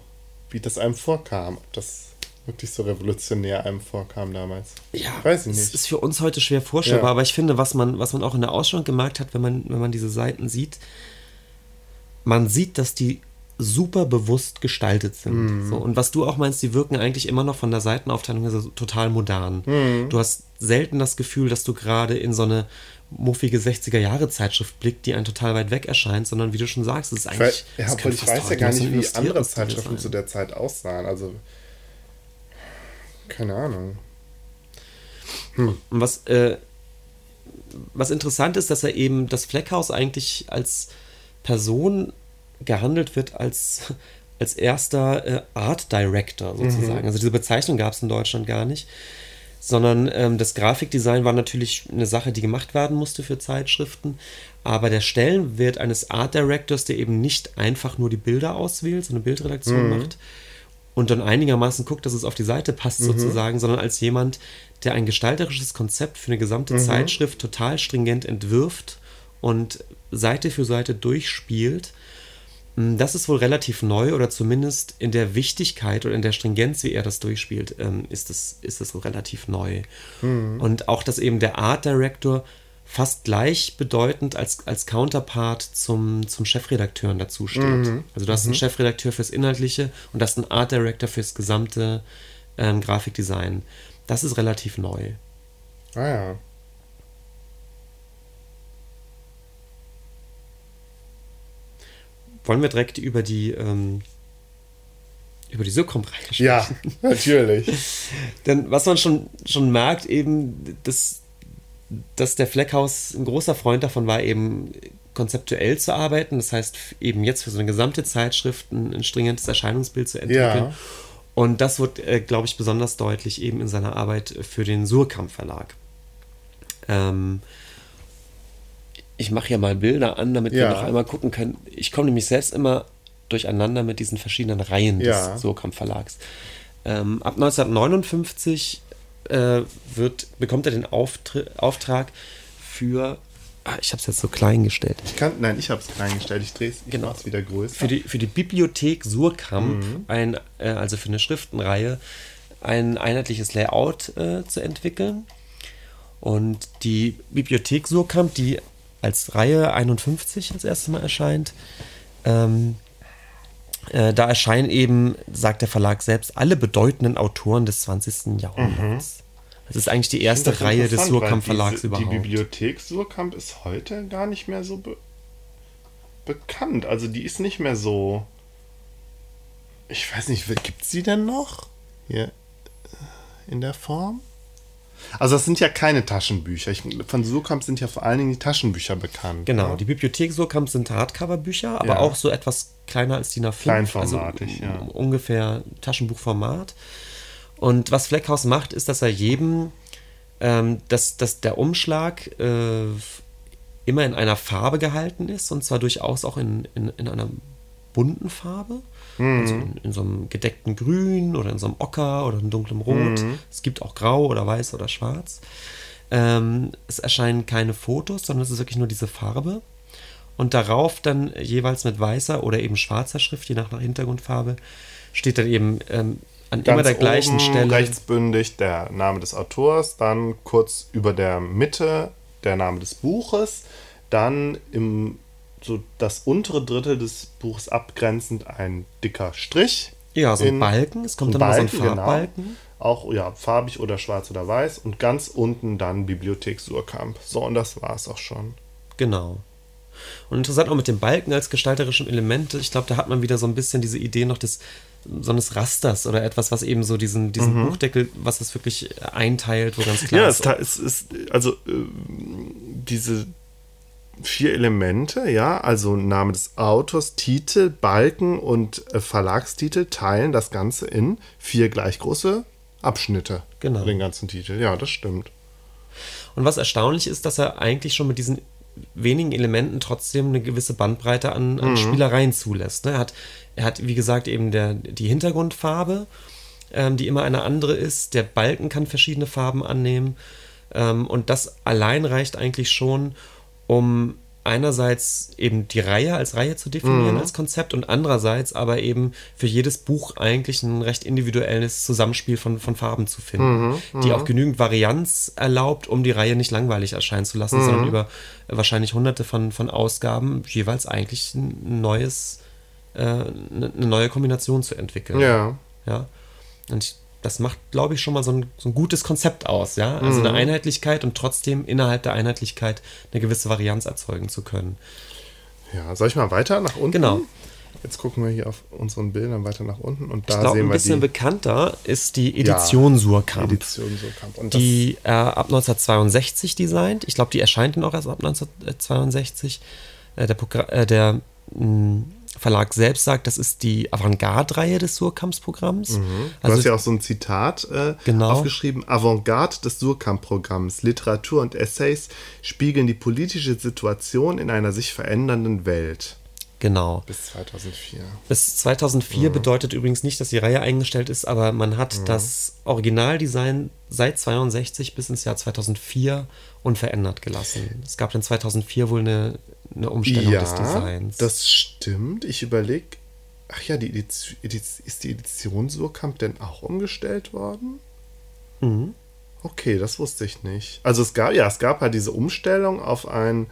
wie das einem vorkam. Ob das wirklich so revolutionär einem vorkam damals. Ja, Weiß ich es nicht. ist für uns heute schwer vorstellbar, Ja. aber ich finde, was man, was man auch in der Ausstellung gemerkt hat, wenn man, wenn man diese Seiten sieht, man sieht, dass die super bewusst gestaltet sind. Mhm. So, und was du auch meinst, die wirken eigentlich immer noch von der Seitenaufteilung her so total modern. Mhm. Du hast selten das Gefühl, dass du gerade in so eine muffige 60er-Jahre-Zeitschrift blickt, die einen total weit weg erscheint, sondern wie du schon sagst, es ist Ich, eigentlich. ja, obwohl ich weiß ja gar nicht, wie andere Zeitschriften sein. zu der Zeit aussahen. Also, keine Ahnung. Und was, äh, was interessant ist, dass er eben das Fleckhaus eigentlich als Person gehandelt wird als, als erster äh, Art Director sozusagen. Also diese Bezeichnung gab es in Deutschland gar nicht. Sondern ähm, das Grafikdesign war natürlich eine Sache, die gemacht werden musste für Zeitschriften. Aber der Stellenwert eines Art Directors, der eben nicht einfach nur die Bilder auswählt, so eine Bildredaktion macht, und dann einigermaßen guckt, dass es auf die Seite passt sozusagen, sondern als jemand, der ein gestalterisches Konzept für eine gesamte Zeitschrift total stringent entwirft und Seite für Seite durchspielt. Mm, Das ist wohl relativ neu oder zumindest in der Wichtigkeit oder in der Stringenz, wie er das durchspielt, ähm, ist es ist es wohl relativ neu. Und auch, dass eben der Art Director fast gleichbedeutend als, als Counterpart zum, zum Chefredakteur dazu steht. Also du hast einen Chefredakteur fürs Inhaltliche und hast einen Art Director fürs gesamte ähm, Grafikdesign. Das ist relativ neu. Ah ja. Wollen wir direkt über die ähm, über die Socom-Reihe sprechen? Ja, natürlich. Denn was man schon, schon merkt, eben, dass, dass der Fleckhaus ein großer Freund davon war, eben konzeptuell zu arbeiten. Das heißt, eben jetzt für so eine gesamte Zeitschrift ein, ein stringentes Erscheinungsbild zu entwickeln. Ja. Und das wird, äh, glaube ich, besonders deutlich eben in seiner Arbeit für den Surkamp Verlag. Ähm, ich mache ja mal Bilder an, damit wir Ja. noch einmal gucken können. Ich komme nämlich selbst immer durcheinander mit diesen verschiedenen Reihen des Ja. Surkamp Verlags. Ähm, ab 1959 äh, wird, bekommt er den Auftri Auftrag für. Ah, ich habe es jetzt so klein gestellt. Ich kann, nein, ich habe es klein gestellt. Ich drehe es Genau. wieder größer. Für die, für die Bibliothek Surkamp, ein, äh, also für eine Schriftenreihe, ein einheitliches Layout äh, zu entwickeln. Und die Bibliothek Surkamp, die als Reihe 51 das erste Mal erscheint, ähm, äh, da erscheinen eben, sagt der Verlag selbst, alle bedeutenden Autoren des 20. Jahrhunderts. Das ist eigentlich die erste Reihe des Surkamp Verlags überhaupt. Die Bibliothek Surkamp ist heute gar nicht mehr so be bekannt. Also die ist nicht mehr so. Ich weiß nicht, gibt es die denn noch? Hier äh, in der Form? Also das sind ja keine Taschenbücher. Ich, von Surkamp sind ja vor allen Dingen die Taschenbücher bekannt. Genau, ne? die Bibliothek Surkamp sind Hardcover-Bücher, aber Ja. auch so etwas kleiner als DIN A5. Kleinformatig, also ja. ungefähr Taschenbuchformat. Und was Fleckhaus macht, ist, dass er jedem, ähm, dass, dass der Umschlag äh, immer in einer Farbe gehalten ist und zwar durchaus auch in, in, in einer bunten Farbe. Also in, in so einem gedeckten Grün oder in so einem Ocker oder in dunklem Rot. Es gibt auch Grau oder Weiß oder Schwarz. Ähm, es erscheinen keine Fotos, sondern es ist wirklich nur diese Farbe. Und darauf dann jeweils mit weißer oder eben schwarzer Schrift, je nach Hintergrundfarbe, steht dann eben ähm, an Ganz immer der gleichen oben Stelle. rechtsbündig der Name des Autors, dann kurz über der Mitte der Name des Buches, dann im so das untere Drittel des Buches abgrenzend ein dicker Strich. Ja, so ein in- Balken. Es kommt dann mal so ein Balken, genau. Farbbalken. Auch ja, farbig oder schwarz oder weiß und ganz unten dann Bibliothek Surkamp. So, und das war es auch schon. Genau. Und interessant auch mit dem Balken als gestalterischem Element. Ich glaube, da hat man wieder so ein bisschen diese Idee noch des so eines Rasters oder etwas, was eben so diesen, diesen Buchdeckel, was das wirklich einteilt, wo ganz klar Ja, ist. es, ta- es ist, also äh, diese vier Elemente, ja, also Name des Autors, Titel, Balken und äh, Verlagstitel teilen das Ganze in vier gleich große Abschnitte. Genau. Den ganzen Titel, ja, das stimmt. Und was erstaunlich ist, dass er eigentlich schon mit diesen wenigen Elementen trotzdem eine gewisse Bandbreite an, Mhm. an Spielereien zulässt. Ne? Er, hat, er hat, wie gesagt, eben der, die Hintergrundfarbe, ähm, die immer eine andere ist. Der Balken kann verschiedene Farben annehmen. Ähm, und das allein reicht eigentlich schon, um einerseits eben die Reihe als Reihe zu definieren, als Konzept und andererseits aber eben für jedes Buch eigentlich ein recht individuelles Zusammenspiel von, von Farben zu finden, die auch genügend Varianz erlaubt, um die Reihe nicht langweilig erscheinen zu lassen, sondern über wahrscheinlich hunderte von, von Ausgaben jeweils eigentlich ein neues, äh, eine eine neue Kombination zu entwickeln. Ja. Ja. Und ich, das macht, glaube ich, schon mal so ein, so ein gutes Konzept aus, ja. Also Mhm. eine Einheitlichkeit und trotzdem innerhalb der Einheitlichkeit eine gewisse Varianz erzeugen zu können. Ja, soll ich mal weiter nach unten? Genau. Jetzt gucken wir hier auf unseren Bildern weiter nach unten und da Ich glaube, sehen ein wir bisschen die bekannter ist die Edition Surkamp. Edition Surkamp. Die äh, ab 1962 designt. Ich glaube, die erscheint dann auch erst ab 1962. Äh, der äh, der mh, Verlag selbst sagt, das ist die Avantgarde-Reihe des Surkamps-Programms. du Also hast ja auch so ein Zitat äh, Genau. aufgeschrieben. Avantgarde des Surkamp-Programms. Literatur und Essays spiegeln die politische Situation in einer sich verändernden Welt. genau. Bis 2004. Bis 2004 bedeutet übrigens nicht, dass die Reihe eingestellt ist, aber man hat das Originaldesign seit 62 bis ins Jahr 2004 unverändert gelassen. Es gab dann 2004 wohl eine, eine Umstellung des Designs. das stimmt. Ich überlege. Ach ja, die Edition, ist die Edition Surkamp denn auch umgestellt worden? Mhm. Okay, das wusste ich nicht. Also es gab, ja, es gab halt diese Umstellung auf ein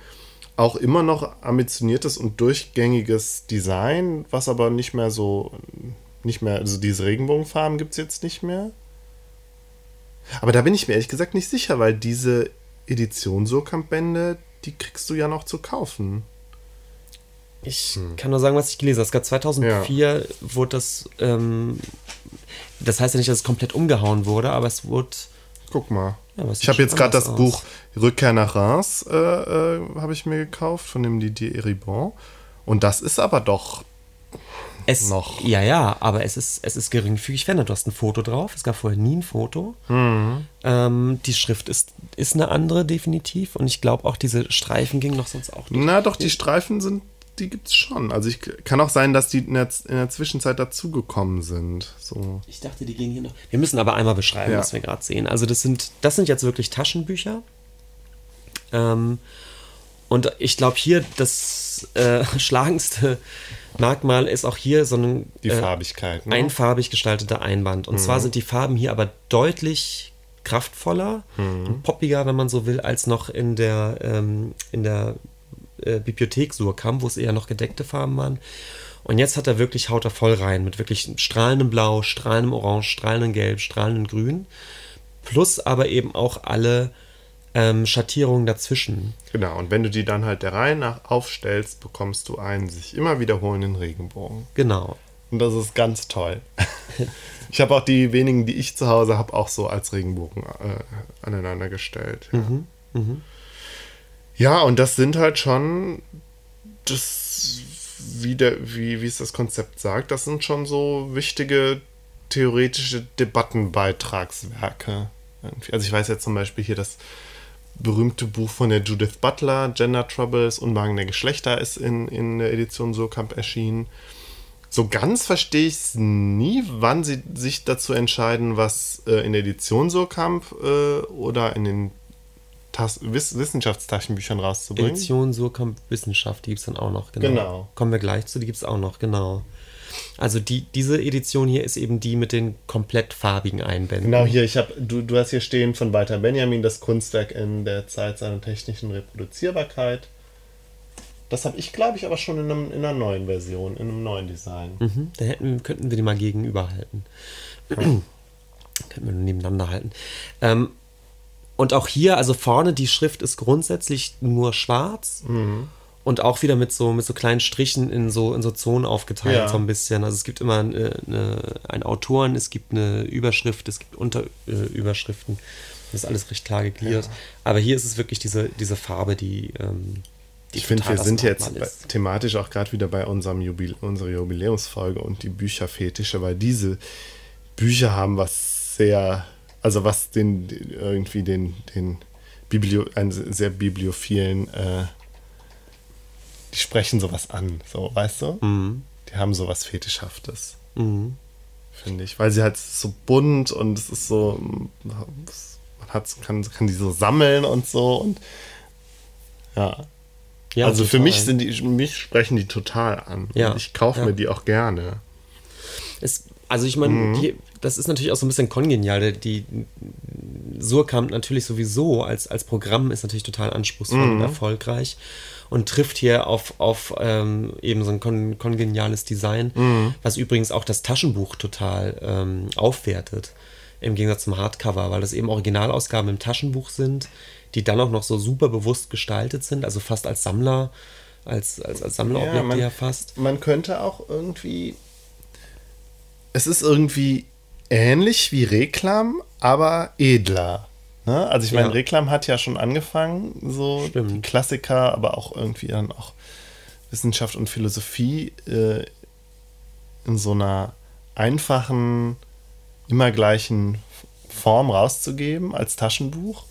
auch immer noch ambitioniertes und durchgängiges Design, was aber nicht mehr so, nicht mehr, also diese Regenbogenfarben gibt es jetzt nicht mehr. Aber da bin ich mir ehrlich gesagt nicht sicher, weil diese Edition Surkamp-Bände, die kriegst du ja noch zu kaufen. Ich kann nur sagen, was ich gelesen habe. Es gab 2004 wurde das, ähm, das heißt ja nicht, dass es komplett umgehauen wurde, aber es wurde, Guck mal. Ja, ich habe jetzt gerade das anders Buch aus. Rückkehr nach Reims, äh, äh, habe ich mir gekauft, von dem Didier Eribon. Und das ist aber doch es, Noch. ja, ja, aber es ist, es ist geringfügig verändert. Du hast ein Foto drauf, es gab vorher nie ein Foto. Mhm. Ähm, die Schrift ist, ist eine andere definitiv und ich glaube auch diese Streifen gingen noch sonst auch nicht. Na doch, die Streifen sind, die gibt's schon. Also ich kann auch sein, dass die in der, in der Zwischenzeit dazugekommen sind. So. Ich dachte, die gehen hier noch. Wir müssen aber einmal beschreiben, Ja. was wir gerade sehen. Also das sind, das sind jetzt wirklich Taschenbücher. Ähm, und ich glaube hier das äh, schlagendste Merkmal ist auch hier so ein Die äh, Farbigkeit. Ne? einfarbig gestalteter Einband. Und zwar sind die Farben hier aber deutlich kraftvoller und poppiger, wenn man so will, als noch in der, ähm, in der äh, Bibliothek Surkamp, wo es eher noch gedeckte Farben waren. Und jetzt hat er wirklich, haut er voll rein mit wirklich strahlendem Blau, strahlendem Orange, strahlendem Gelb, strahlendem Grün. Plus aber eben auch alle ähm, Schattierungen dazwischen. Genau, und wenn du die dann halt der Reihe nach aufstellst, bekommst du einen sich immer wiederholenden Regenbogen. Genau. Und das ist ganz toll. ich habe auch die wenigen, die ich zu Hause habe, auch so als Regenbogen äh, aneinander gestellt. Ja. ja, und das sind halt schon, das, wie, der, wie, wie es das Konzept sagt, das sind schon so wichtige theoretische Debattenbeitragswerke. Also ich weiß jetzt zum Beispiel hier das berühmte Buch von der Judith Butler, Gender Troubles, Unbehagen der Geschlechter, ist in, in der Edition Surkamp erschienen. So ganz verstehe ich es nie, wann sie sich dazu entscheiden, was äh, in der Edition Surkamp äh, oder in den Tas Wiss Wissenschaftstaschenbüchern rauszubringen. Edition Surkamp Wissenschaft, die gibt es dann auch noch. Genau. Genau. Kommen wir gleich zu, die gibt es auch noch, genau. Also die, diese Edition hier ist eben die mit den komplett farbigen Einbänden. Genau, hier, ich habe, du, du hast hier stehen von Walter Benjamin das Kunstwerk in der Zeit seiner technischen Reproduzierbarkeit. Das habe ich, glaube ich, aber schon in, einem, in einer neuen Version, in einem neuen Design. Mhm, da hätten, könnten wir die mal gegenüberhalten. könnten wir nebeneinander halten. Ähm, und auch hier, also vorne, die Schrift ist grundsätzlich nur schwarz. Und auch wieder mit so, mit so kleinen Strichen in so, in so Zonen aufgeteilt, Ja. so ein bisschen. Also es gibt immer eine, eine, einen Autoren, es gibt eine Überschrift, es gibt Unterüberschriften. das ist alles recht klar gegliedert. Aber hier ist es wirklich diese, diese Farbe, die. Ähm, die Ich finde, wir sind jetzt bei, thematisch auch gerade wieder bei unserem Jubil unserer Jubiläumsfolge und die Bücherfetische, weil diese Bücher haben was sehr, also was den den- irgendwie den, den Biblio, einen sehr bibliophilen, äh, die sprechen sowas an, so, weißt du? Mhm. Die haben sowas Fetischhaftes, finde ich, weil sie halt so bunt und es ist so, man hat, kann, kann die so sammeln und so und ja. Ja, also für total. mich sind die, mich sprechen die total an. Ja, ich kaufe ja. mir die auch gerne. Es, also ich meine, Mhm. das ist natürlich auch so ein bisschen kongenial. Die Surkamp natürlich sowieso als, als Programm ist natürlich total anspruchsvoll Mhm. und erfolgreich und trifft hier auf, auf ähm, eben so ein kon kongeniales Design, Mhm. was übrigens auch das Taschenbuch total ähm, aufwertet. Im Gegensatz zum Hardcover, weil das eben Originalausgaben im Taschenbuch sind, die dann auch noch so super bewusst gestaltet sind, also fast als Sammler, als, als, als Sammlerobjekte Ja, man- ja fast. Man könnte auch irgendwie. Es ist irgendwie ähnlich wie Reklam, aber edler. Ne? Also ich meine, Ja. Reklam hat ja schon angefangen, so Stimmt. die Klassiker, aber auch irgendwie dann auch Wissenschaft und Philosophie äh, in so einer einfachen, immer gleichen Form rauszugeben als Taschenbuch.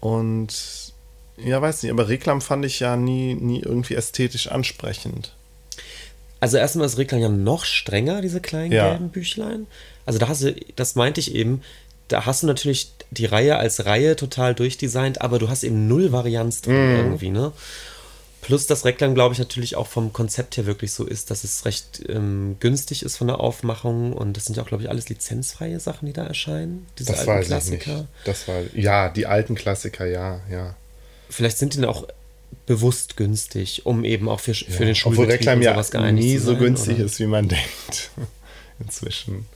Und ja, weiß nicht, aber Reklam fand ich ja nie, nie irgendwie ästhetisch ansprechend. Also erstmal ist Reklam ja noch strenger, diese kleinen Ja. gelben Büchlein. Also da hast du, das meinte ich eben, da hast du natürlich die Reihe als Reihe total durchdesignt, aber du hast eben null Varianz drin Mhm. irgendwie, ne? Plus das Reklam, glaube ich, natürlich auch vom Konzept her wirklich so ist, dass es recht ähm, günstig ist von der Aufmachung und das sind ja auch, glaube ich, alles lizenzfreie Sachen, die da erscheinen. Diese Das alten weiß Klassiker. ich nicht. Das war, ja, die alten Klassiker, ja, ja. Vielleicht sind die auch bewusst günstig, um eben auch für, für den Obwohl Schulbetrieb Reklam und ja nie so günstig oder? ist, wie man denkt. Inzwischen.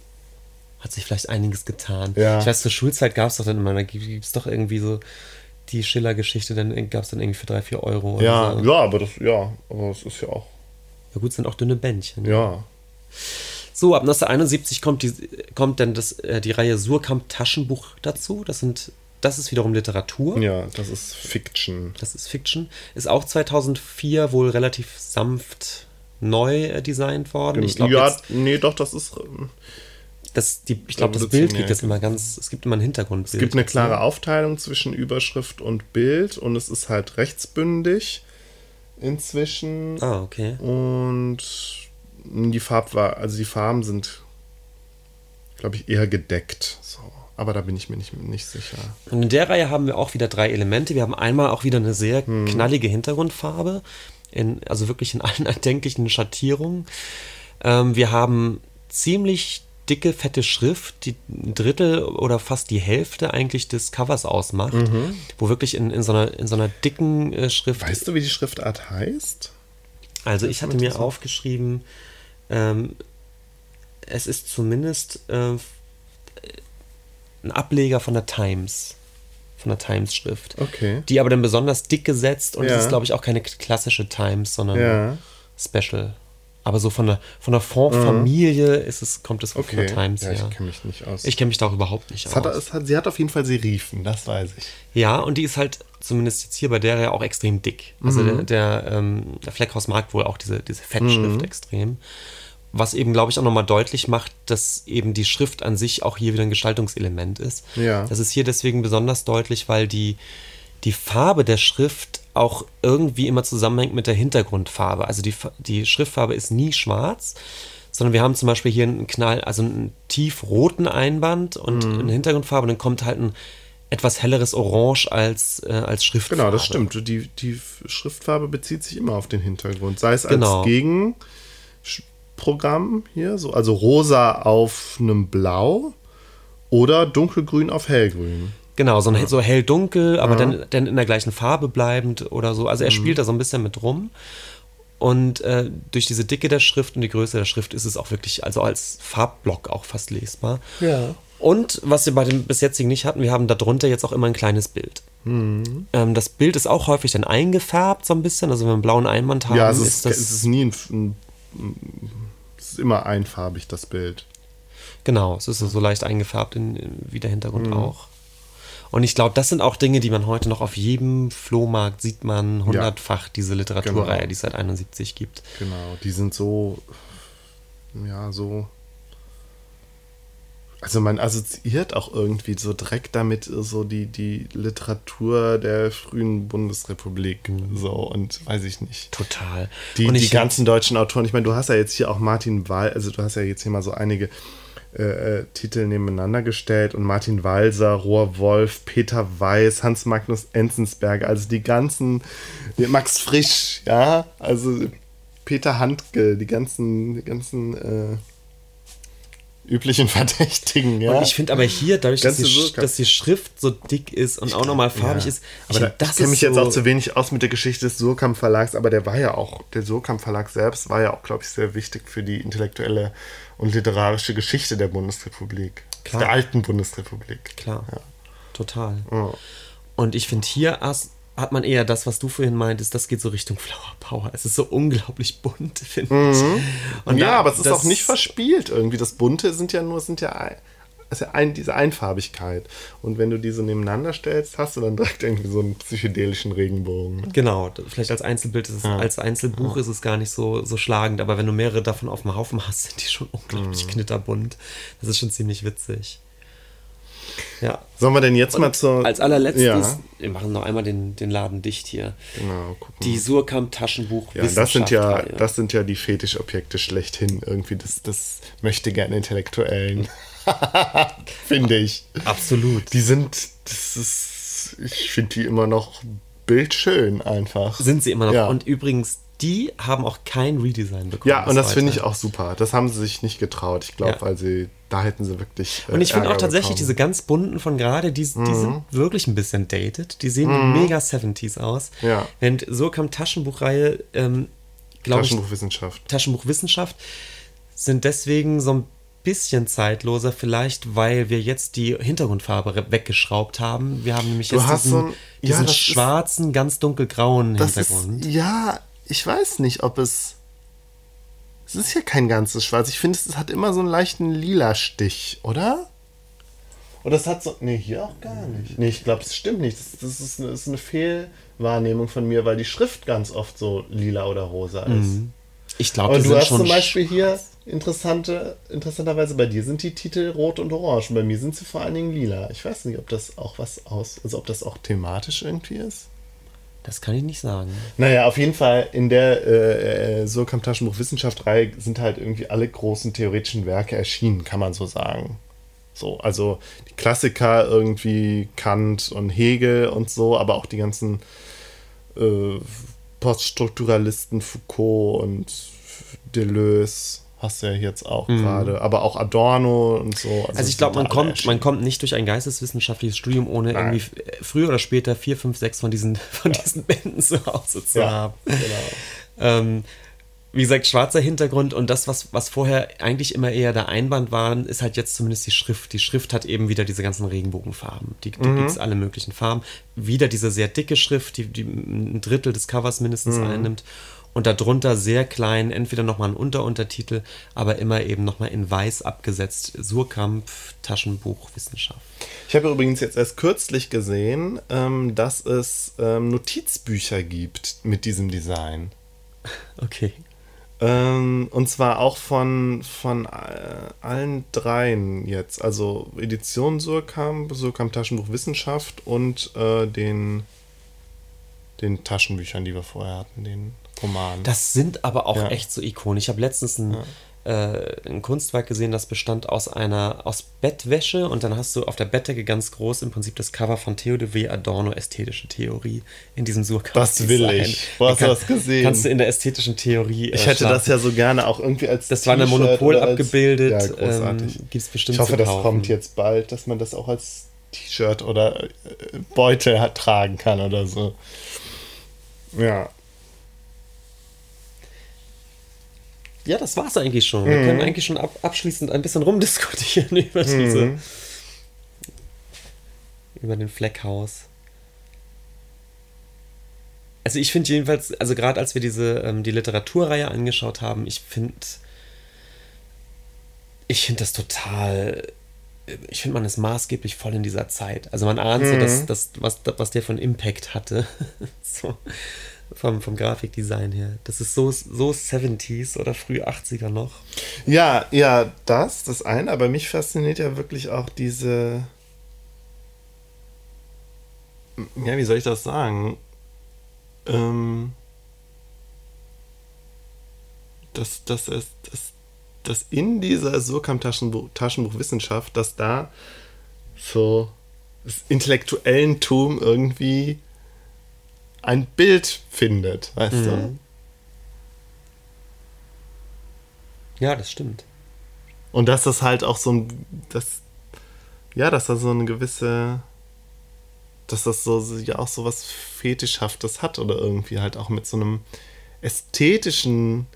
Hat sich vielleicht einiges getan. Ja. Ich weiß, zur Schulzeit gab es doch dann immer, da gibt es doch irgendwie so die Schiller-Geschichte, dann gab es dann irgendwie für drei, vier Euro. Ja, so. ja, aber das, ja, aber es ist ja auch, ja gut, sind auch dünne Bändchen. ja. So, ab 1971 kommt, die, kommt dann das, äh, die Reihe Surkamp Taschenbuch dazu. Das sind, das ist wiederum Literatur. Ja, das ist Fiction. Das ist Fiction. Ist auch 2004 wohl relativ sanft neu äh, designt worden. Ich glaube, ja, jetzt, nee, doch, das ist. Das, die, ich glaube, das Bild das genau. immer ganz, es gibt immer ein Hintergrundbild. Es gibt eine klare? Aufteilung zwischen Überschrift und Bild und es ist halt rechtsbündig. inzwischen. Ah, okay. Und die Farb war, also die Farben sind, glaube ich, eher gedeckt. So. Aber da bin ich mir nicht, nicht sicher. Und in der Reihe haben wir auch wieder drei Elemente. Wir haben einmal auch wieder eine sehr Hm. knallige Hintergrundfarbe, in, also wirklich in allen erdenklichen Schattierungen. Ähm, wir haben ziemlich dicke, fette Schrift, die ein Drittel oder fast die Hälfte eigentlich des Covers ausmacht, Mhm. wo wirklich in, in, so einer, in so einer dicken äh, Schrift Weißt du, wie die Schriftart heißt? Also ich hatte mir aufgeschrieben, ähm, es ist zumindest äh, ein Ableger von der Times, von der Times-Schrift. Okay. Die aber dann besonders dick gesetzt und Ja. es ist, glaube ich, auch keine klassische Times, sondern Ja. Special. Aber so von der, von der Font-Familie ist es, kommt es wohl von Okay. der Times ja, her. ich kenne mich nicht aus. Ich kenne mich da auch überhaupt nicht es hat, aus. es hat, sie hat auf jeden Fall Serifen, das weiß ich. Ja, und die ist halt zumindest jetzt hier bei der ja auch extrem dick. Also der, der, ähm, der Fleckhaus mag wohl auch diese, diese Fettschrift extrem. Was eben, glaube ich, auch nochmal deutlich macht, dass eben die Schrift an sich auch hier wieder ein Gestaltungselement ist. Ja. Das ist hier deswegen besonders deutlich, weil die, die Farbe der Schrift auch irgendwie immer zusammenhängt mit der Hintergrundfarbe. Also die, die Schriftfarbe ist nie schwarz, sondern wir haben zum Beispiel hier einen Knall, also einen tiefroten Einband und Mhm. eine Hintergrundfarbe, und dann kommt halt ein etwas helleres Orange als, äh, als Schriftfarbe. Genau, das stimmt. Die, die Schriftfarbe bezieht sich immer auf den Hintergrund. Sei es Genau. als Gegenprogramm hier, so, also rosa auf einem Blau oder dunkelgrün auf hellgrün. Genau, so, ein, so hell-dunkel, aber dann, dann in der gleichen Farbe bleibend oder so. Mhm. Also er spielt da so ein bisschen mit rum. Und äh, durch diese Dicke der Schrift und die Größe der Schrift ist es auch wirklich, also als Farbblock auch fast lesbar. Ja. Und was wir bei dem bis jetzigen nicht hatten, wir haben darunter jetzt auch immer ein kleines Bild. Mhm. Ähm, das Bild ist auch häufig dann eingefärbt so ein bisschen. Also wenn wir einen blauen Einband haben, Ja, es ist, ist das es ist nie ein, ein, es ist immer einfarbig, das Bild. Genau, es ist so, so leicht eingefärbt, in, in, wie der Hintergrund Mhm. auch. Und ich glaube, das sind auch Dinge, die man heute noch auf jedem Flohmarkt sieht man hundertfach, diese Literaturreihe, Genau. die es seit 71 gibt. Genau, die sind so, ja, so. Also man assoziiert auch irgendwie so direkt damit so die, die Literatur der frühen Bundesrepublik. So und weiß ich nicht. Total. Die, und die ganzen deutschen Autoren, ich meine, du hast ja jetzt hier auch Martin Wall, also du hast ja jetzt hier mal so einige äh, äh, Titel nebeneinander gestellt und Martin Walser, Rohr Wolf, Peter Weiß, Hans Magnus Enzensberger, also die ganzen, Max Frisch, ja, also Peter Handke, die ganzen, die ganzen äh, üblichen Verdächtigen, ja. und ich finde aber hier, dadurch, dass die, Sch- dass die Schrift so dick ist und auch nochmal farbig Ja. ist, ich Aber da, find, das ich kenne mich ist jetzt so, auch zu wenig aus mit der Geschichte des Surkamp Verlags, aber der war ja auch, der Surkamp Verlag selbst war ja auch, glaube ich, sehr wichtig für die intellektuelle und literarische Geschichte der Bundesrepublik. Klar. Der alten Bundesrepublik. Klar, total. Ja. Und ich finde, hier hat man eher das, was du vorhin meintest, das geht so Richtung Flower Power. Es ist so unglaublich bunt, finde ich. Und Mhm. ja, da- aber es ist auch nicht verspielt irgendwie. Das Bunte sind ja nur, sind ja ist ja ein, diese Einfarbigkeit. Und wenn du die so nebeneinander stellst, hast du dann direkt irgendwie so einen psychedelischen Regenbogen. ne? Genau, vielleicht als Einzelbild ist es, als Einzelbuch ist es gar nicht so, so schlagend, aber wenn du mehrere davon auf dem Haufen hast, sind die schon unglaublich Mhm. knitterbunt. Das ist schon ziemlich witzig. Ja. Sollen wir denn jetzt mal zur. Als allerletztes, Ja, wir machen noch einmal den, den Laden dicht hier. genau, gucken. Die Surkamp Taschenbuch Ja, das sind ja, das sind ja die Fetischobjekte schlechthin. Irgendwie das, das möchte gerne Intellektuellen. Finde ich. Absolut. Die sind, das ist, ich finde die immer noch bildschön einfach. Sind sie immer noch. Ja. Und übrigens, die haben auch kein Redesign bekommen. Ja, und das finde ich auch super. Das haben sie sich nicht getraut. Ich glaube, Ja. weil sie, da hätten sie wirklich. äh, Und ich finde auch tatsächlich bekommen. diese ganz bunten von gerade, die, die sind wirklich ein bisschen dated. Die sehen mega 70s aus. Mhm. Ja. Während so kam Taschenbuchreihe, ähm, glaube ich, Taschenbuchwissenschaft. Taschenbuchwissenschaft, sind deswegen so ein bisschen zeitloser, vielleicht weil wir jetzt die Hintergrundfarbe weggeschraubt haben. Wir haben nämlich Du jetzt diesen, so ein- ja, diesen das ist- schwarzen, ganz dunkelgrauen Das Hintergrund. ist, ja, ich weiß nicht, ob es. Es ist ja kein ganzes Schwarz. Ich finde, es hat immer so einen leichten lila Stich, oder? Oder es hat so. Nee, hier auch gar nicht. Nee, ich glaube, es stimmt nicht. Das, das, ist eine, das ist eine Fehlwahrnehmung von mir, weil die Schrift ganz oft so lila oder rosa ist. ich glaube, du sind hast schon zum Beispiel hier interessante, interessanterweise bei dir sind die Titel rot und orange und bei mir sind sie vor allen Dingen lila. Ich weiß nicht, ob das auch was aus, also ob das auch thematisch irgendwie ist. Das kann ich nicht sagen. Naja, auf jeden Fall in der äh, Surkamp Taschenbuch Wissenschaft-Reihe sind halt irgendwie alle großen theoretischen Werke erschienen, kann man so sagen. So, also die Klassiker irgendwie Kant und Hegel und so, aber auch die ganzen äh, Poststrukturalisten Foucault und Deleuze hast du ja jetzt auch mhm. gerade, aber auch Adorno und so. Also, also ich glaube, man kommt, man kommt nicht durch ein geisteswissenschaftliches Studium, ohne Nein. irgendwie früher oder später vier, fünf, sechs von diesen, von ja. diesen Bänden zu Hause zu ja, haben. Genau. ähm, wie gesagt, schwarzer Hintergrund und das, was, was vorher eigentlich immer eher der Einband waren, ist halt jetzt zumindest die Schrift. Die Schrift hat eben wieder diese ganzen Regenbogenfarben. Die, die mhm. gibt es alle möglichen Farben. Wieder diese sehr dicke Schrift, die, die ein Drittel des Covers mindestens mhm. einnimmt. Und darunter sehr klein, entweder nochmal ein Unteruntertitel, aber immer eben nochmal in weiß abgesetzt. Surkamp, Taschenbuch, Wissenschaft. Ich habe übrigens jetzt erst kürzlich gesehen, ähm, dass es ähm, Notizbücher gibt mit diesem Design. Okay. Ähm, und zwar auch von, von äh, allen dreien jetzt. Also Edition Surkamp, Surkamp Taschenbuch Wissenschaft und äh, den, den Taschenbüchern, die wir vorher hatten, den Romanen. Das sind aber auch ja. echt so Ikonen. Ich habe letztens ein, ja äh, ein Kunstwerk gesehen, das bestand aus einer aus Bettwäsche und dann hast du auf der Bettdecke ganz groß im Prinzip das Cover von Theo de W. Adorno ästhetische Theorie in diesem Surkamp. Das will ich. Wo hast du das gesehen? Kannst du in der ästhetischen Theorie. Äh, ich hätte das ja so gerne auch irgendwie als. Das war in der Monopol als, abgebildet. Ja, großartig. Ähm, gibt's bestimmt ich hoffe, das kommt jetzt bald, dass man das auch als T-Shirt oder äh, Beutel tragen kann oder so. Ja. Ja, das war's eigentlich schon. Wir mhm. können eigentlich schon ab, abschließend ein bisschen rumdiskutieren über mhm. diese. über den Fleckhaus. Also ich finde jedenfalls, also gerade als wir diese ähm, die Literaturreihe angeschaut haben, ich finde ich finde das total ich finde man ist maßgeblich voll in dieser Zeit. Also man ahnt mhm. so, dass, dass was, was der von Impact hatte. so vom, vom Grafikdesign her. Das ist so, so 70s oder früh 80er noch. Ja, ja, das, das eine, aber mich fasziniert ja wirklich auch diese. Ja, wie soll ich das sagen? Ähm, dass, dass, es, dass, dass in dieser Surkamp-Taschenbuch Taschenbuch dass da so das intellektuellen Tum irgendwie ein Bild findet, weißt mhm. du? Ja, das stimmt. Und dass das halt auch so ein, das, ja, dass da so eine gewisse, dass das so, ja auch so was Fetischhaftes hat oder irgendwie halt auch mit so einem ästhetischen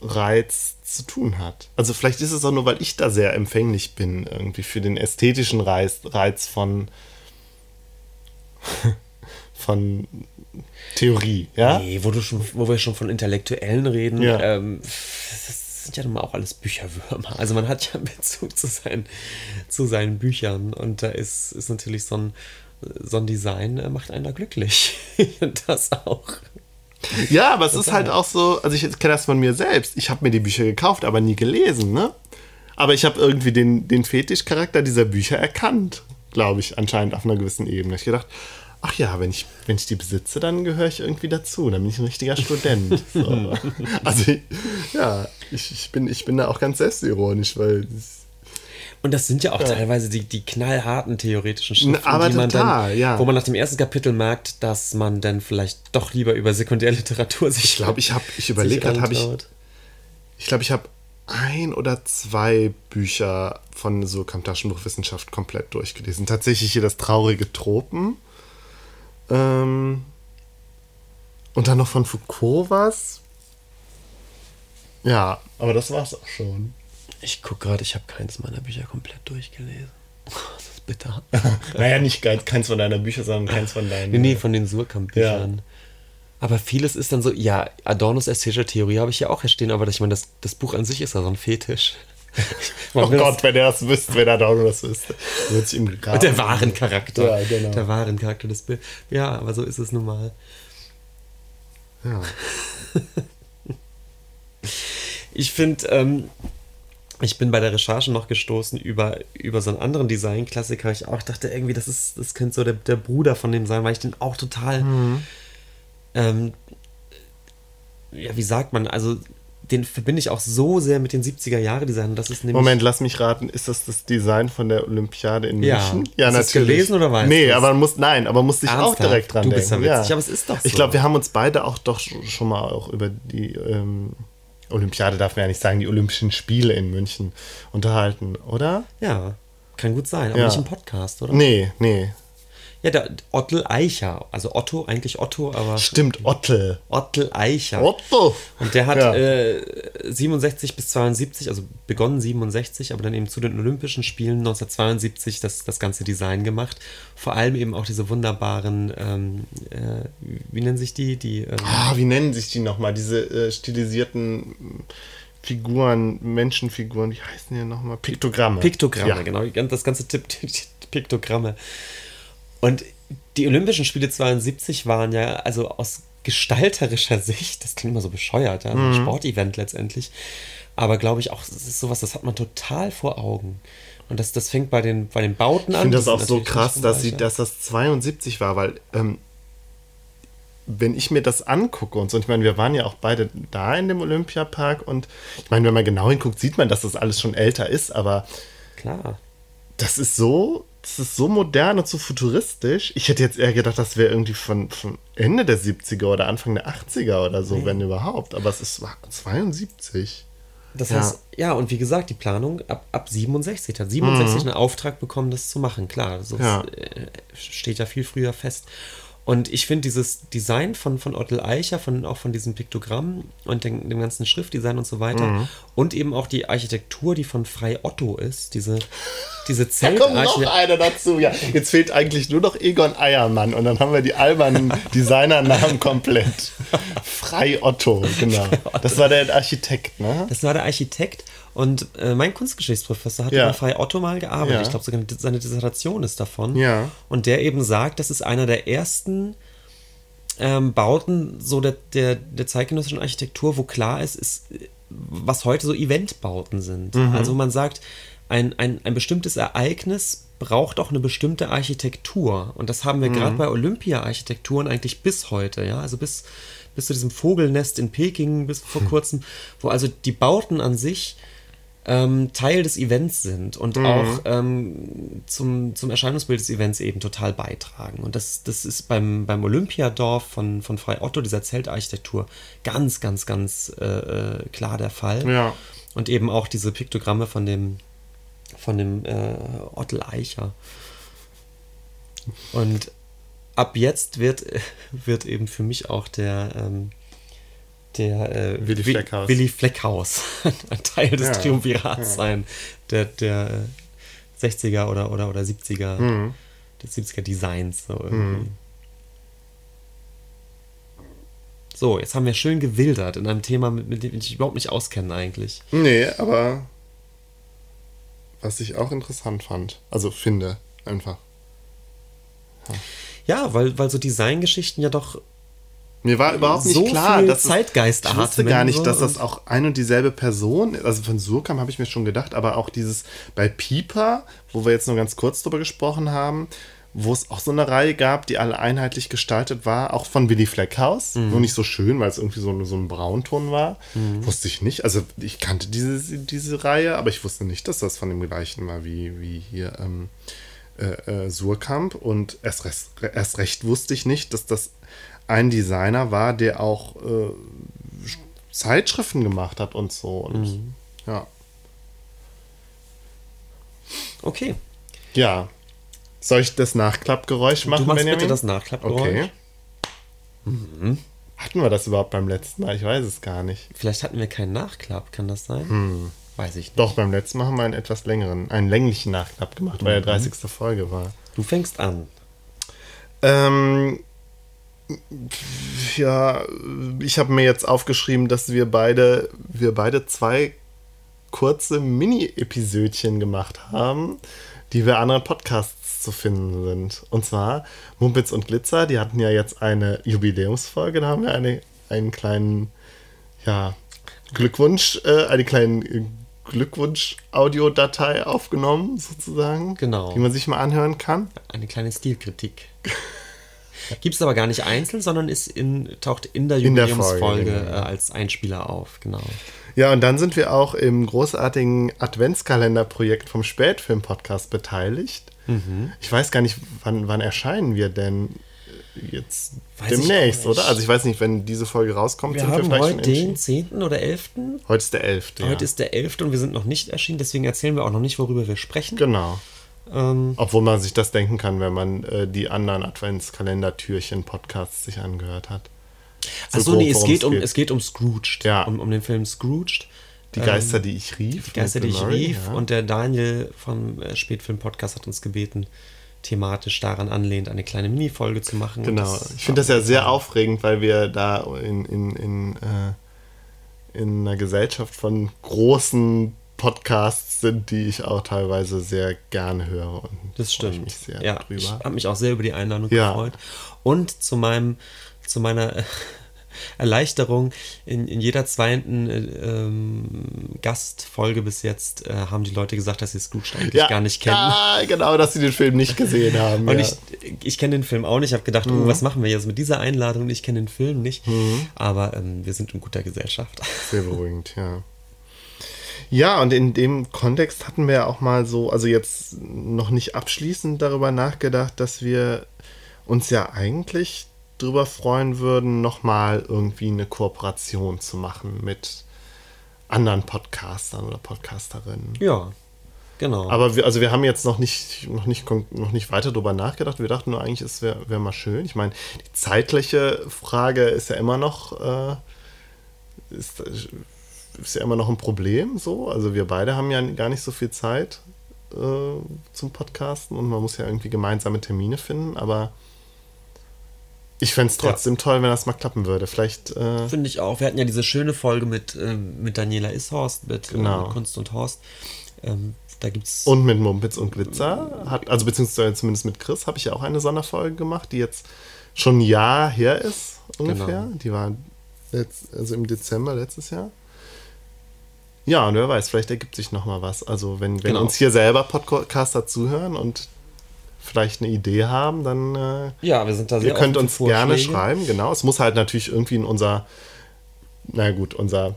Reiz zu tun hat. Also vielleicht ist es auch nur, weil ich da sehr empfänglich bin, irgendwie für den ästhetischen Reiz, Reiz von von Theorie, ja? Nee, wo, du schon, wo wir schon von Intellektuellen reden, ja. ähm, das sind ja nun mal auch alles Bücherwürmer. Also man hat ja Bezug zu seinen, zu seinen Büchern und da ist, ist natürlich so ein, so ein Design, äh, macht einen da glücklich. das auch. Ja, aber es ist halt auch so, also ich kenne das von mir selbst. Ich habe mir die Bücher gekauft, aber nie gelesen, ne? Aber ich habe irgendwie den, den Fetischcharakter dieser Bücher erkannt, glaube ich, anscheinend auf einer gewissen Ebene. Ich gedacht, ach ja, wenn ich, wenn ich die besitze, dann gehöre ich irgendwie dazu. Dann bin ich ein richtiger Student. So. also, ja, ich, ich, bin, ich bin da auch ganz selbstironisch, weil. Und das sind ja auch ja. teilweise die, die knallharten theoretischen Schriften, Aber die man total, dann, ja. wo man nach dem ersten Kapitel merkt, dass man dann vielleicht doch lieber über Sekundärliteratur sich. Ich glaube, ich habe, ich überlege gerade, habe ich. Ich glaube, ich habe ein oder zwei Bücher von so Taschenbuchwissenschaft komplett durchgelesen. Tatsächlich hier das traurige Tropen ähm, und dann noch von Foucault was. Ja, aber das war's auch schon. Ich gucke gerade, ich habe keins meiner Bücher komplett durchgelesen. das ist bitter. naja, nicht keins von deiner Bücher, sondern keins von deinen. Nee, nee von den Surkamp-Büchern. Ja. Aber vieles ist dann so, ja, Adornos ästhetische Theorie habe ich ja auch hier stehen, aber ich meine, das, das Buch an sich ist ja so ein Fetisch. oh Gott, wenn er das wüsste, wenn er Adorno das wüsste. Würde ich ihm. Der wahren Charakter. Ja, genau. Der wahren Charakter des Bildes. Ja, aber so ist es nun mal. Ja. ich finde, ähm, ich bin bei der Recherche noch gestoßen über, über so einen anderen Designklassiker. Ich auch dachte irgendwie, das ist, das könnte so der, der Bruder von dem sein, weil ich den auch total, Mhm. ähm, ja, wie sagt man, also den verbinde ich auch so sehr mit den 70er Jahre Design. Das ist nämlich Moment, lass mich raten, ist das das Design von der Olympiade in Ja. München? Hast du's gelesen oder weißt Nee, aber man muss, nein, aber musste ich auch direkt dran Du denken. bist ja witzig, aber es ist doch Ich so. glaube, wir haben uns beide auch doch sch- schon mal auch über die ähm, Olympiade, darf man ja nicht sagen, die Olympischen Spiele in München unterhalten, oder? Ja, kann gut sein, aber Ja. nicht im Podcast, oder? Nee, nee. Ja, der Ottel Eicher, also Otto, eigentlich Otto, aber Stimmt, Ottel. Ottel Eicher. Otto. Und der hat Ja. äh, 67 bis 72, also begonnen 67, aber dann eben zu den Olympischen Spielen 1972 das, das ganze Design gemacht. Vor allem eben auch diese wunderbaren, ähm, äh, wie nennen sich die? Die ähm, Ah, wie nennen sich die nochmal? Diese äh, stilisierten Figuren, Menschenfiguren, wie heißen die nochmal? Piktogramme. Piktogramme, Ja. genau, das ganze Tipp, Piktogramme. Und die Olympischen Spiele 72 waren ja, also aus gestalterischer Sicht, das klingt immer so bescheuert, ja, Mhm. ein Sportevent letztendlich, aber glaube ich auch, das ist sowas, das hat man total vor Augen. Und das, das fängt bei den, bei den Bauten Ich an. finde die das auch so krass, dass, sie, dass das 72 war, weil ähm, wenn ich mir das angucke und so, und ich meine, wir waren ja auch beide da in dem Olympiapark und ich meine, wenn man genau hinguckt, sieht man, dass das alles schon älter ist, aber. Klar. das ist so, das ist so modern und so futuristisch. Ich hätte jetzt eher gedacht, das wäre irgendwie von, von Ende der 70er oder Anfang der 80er oder so, wenn überhaupt, aber es ist war 72. Das Ja. heißt, ja, und wie gesagt, die Planung ab, ab 67. Hat 67 einen Auftrag bekommen, das zu machen, klar. Das Mhm. Ja. äh, steht ja viel früher fest. Und ich finde dieses Design von, von Ottel Eicher, von, auch von diesem Piktogramm und dem, dem ganzen Schriftdesign und so weiter Mhm. und eben auch die Architektur, die von Frei Otto ist, diese, diese Da kommt noch einer dazu, ja. Jetzt fehlt eigentlich nur noch Egon Eiermann und dann haben wir die albernen Designernamen komplett. Frei Otto, genau. Das war der Architekt, ne? Das war der Architekt und äh, mein Kunstgeschichtsprofessor hat Ja. über Frei Otto mal gearbeitet. Ja. Ich glaube, sogar seine Dissertation ist davon. Ja. Und der eben sagt, das ist einer der ersten ähm, Bauten so der, der, der zeitgenössischen Architektur, wo klar ist, ist, was heute so Eventbauten sind. Mhm. Also man sagt, ein, ein, ein bestimmtes Ereignis braucht auch eine bestimmte Architektur. Und das haben wir gerade Mhm. bei Olympia-Architekturen eigentlich bis heute, ja. Also bis, bis zu diesem Vogelnest in Peking, bis vor kurzem, wo also die Bauten an sich ähm, Teil des Events sind und Mhm. auch ähm, zum, zum Erscheinungsbild des Events eben total beitragen. Und das, das ist beim, beim Olympiadorf von, von Frei Otto, dieser Zeltarchitektur, ganz, ganz, ganz äh, äh, klar der Fall. Ja. Und eben auch diese Piktogramme von dem, von dem äh, Ottel Eicher. Und ab jetzt wird, wird eben für mich auch der, ähm, der äh, Willi Wi- Fleckhaus. Willi Fleckhaus ein Teil des Ja, Triumvirats sein, der, der äh, 60er oder, oder, oder 70er, Mhm. des 70er Designs. So, irgendwie. so, jetzt haben wir schön gewildert in einem Thema, mit, mit dem ich überhaupt nicht auskenne eigentlich. Nee, aber was ich auch interessant fand, also finde, einfach. Ja, weil, weil so Designgeschichten ja doch Mir war überhaupt nicht So klar, dass es- Zeitgeist Ich wusste gar nicht, dass das auch ein und dieselbe Person, also von Surkam habe ich mir schon gedacht, aber auch dieses bei Pieper, wo wir jetzt nur ganz kurz drüber gesprochen haben, wo es auch so eine Reihe gab, die alle einheitlich gestaltet war, auch von Willy Fleckhaus, Mhm. nur nicht so schön, weil es irgendwie so, so ein Braunton war. Wusste ich nicht. Also ich kannte diese, diese Reihe, aber ich wusste nicht, dass das von dem gleichen war wie, wie hier ähm, äh, äh, Surkamp. Und erst, erst recht wusste ich nicht, dass das ein Designer war, der auch äh, Zeitschriften gemacht hat und so. Und, Mhm. Ja. Okay. Ja. Soll ich das Nachklappgeräusch machen, du machst Benjamin? bitte das Nachklappgeräusch. Okay. Mhm. Hatten wir das überhaupt beim letzten Mal? Ich weiß es gar nicht. Vielleicht hatten wir keinen Nachklapp, kann das sein? Weiß ich nicht. Hm. Doch, beim letzten Mal haben wir einen etwas längeren, einen länglichen Nachklapp gemacht, Mhm. weil der 30. Folge war. Du fängst an. Ähm, ja, ich habe mir jetzt aufgeschrieben, dass wir beide, wir beide zwei kurze Mini-Episödchen gemacht haben, die bei anderen Podcasts zu finden sind. Und zwar Mumpitz und Glitzer, die hatten ja jetzt eine Jubiläumsfolge, da haben wir eine, einen kleinen, ja, Glückwunsch, äh, einen kleinen äh, Glückwunsch-Audiodatei aufgenommen, sozusagen. Genau. Die man sich mal anhören kann. Eine kleine Stilkritik. Gibt es aber gar nicht einzeln, sondern ist in, taucht in der Jubiläumsfolge Folge, genau. äh, als Einspieler auf, genau. Ja, und dann sind wir auch im großartigen Adventskalender-Projekt vom Spätfilm-Podcast beteiligt. Mhm. Ich weiß gar nicht, wann, wann erscheinen wir denn jetzt Weiß demnächst, oder? Also ich weiß nicht, wenn diese Folge rauskommt, Wir sind wir haben vielleicht heute den entschieden. 10. oder 11. Heute ist der 11. Ja. Heute ist der 11. und wir sind noch nicht erschienen, deswegen erzählen wir auch noch nicht, worüber wir sprechen. Genau. Ähm, Obwohl man sich das denken kann, wenn man äh, die anderen Adventskalender-Türchen-Podcasts sich angehört hat. Achso, grob, nee, es geht, um, es geht um Scrooged. Ja. Um, um den Film Scrooged. Die Geister, die ich rief. Die Geister, die ich Murray, rief. ja. Und der Daniel vom äh, Spätfilm-Podcast hat uns gebeten, thematisch daran anlehnt, eine kleine Mini-Folge zu machen. Genau. Ich finde das ja sehr getan. aufregend, weil wir da in, in, in, äh, in einer Gesellschaft von großen Podcasts sind, die ich auch teilweise sehr gerne höre. Und Das freue stimmt. Ich mich sehr ja, drüber. ich habe mich auch sehr über die Einladung Ja. gefreut. Und zu meinem, zu meiner äh, Erleichterung in, in jeder zweiten äh, ähm, Gastfolge bis jetzt äh, haben die Leute gesagt, dass sie Scrooge eigentlich gar nicht kennen. Ja, genau, dass sie den Film nicht gesehen haben. Und ja. Mhm. ich, ich kenne den Film auch nicht. Ich habe gedacht, oh, was machen wir jetzt mit dieser Einladung? Ich kenne den Film nicht. Aber ähm, wir sind in guter Gesellschaft. Sehr beruhigend, ja. Ja, und in dem Kontext hatten wir ja auch mal so, also jetzt noch nicht abschließend darüber nachgedacht, dass wir uns ja eigentlich drüber freuen würden, nochmal irgendwie eine Kooperation zu machen mit anderen Podcastern oder Podcasterinnen. Ja, genau. Aber wir, also wir haben jetzt noch nicht, noch nicht, noch nicht weiter drüber nachgedacht. Wir dachten nur eigentlich, es wäre wär mal schön. Ich meine, die zeitliche Frage ist ja immer noch, äh, ist, ist ja immer noch ein Problem. So, also wir beide haben ja gar nicht so viel Zeit äh, zum Podcasten und man muss ja irgendwie gemeinsame Termine finden. Aber ich fände es trotzdem toll, wenn das mal klappen würde. Vielleicht äh, Finde ich auch. Wir hatten ja diese schöne Folge mit, ähm, mit Daniela Ishorst, mit, äh, Genau. mit Kunst und Horst. Ähm, da gibt's Und mit Mumpitz und Glitzer, hat, also beziehungsweise zumindest mit Chris, habe ich ja auch eine Sonderfolge gemacht, die jetzt schon ein Jahr her ist, ungefähr. Genau. Die war letzt, also im Dezember letztes Jahr. Ja, und wer weiß, vielleicht ergibt sich noch mal was. Also wenn, wenn Genau. uns hier selber Podcaster zuhören und vielleicht eine Idee haben, dann äh, ja, wir sind da sehr ihr könnt uns gerne schreiben. Genau, es muss halt natürlich irgendwie in unser, na gut, unser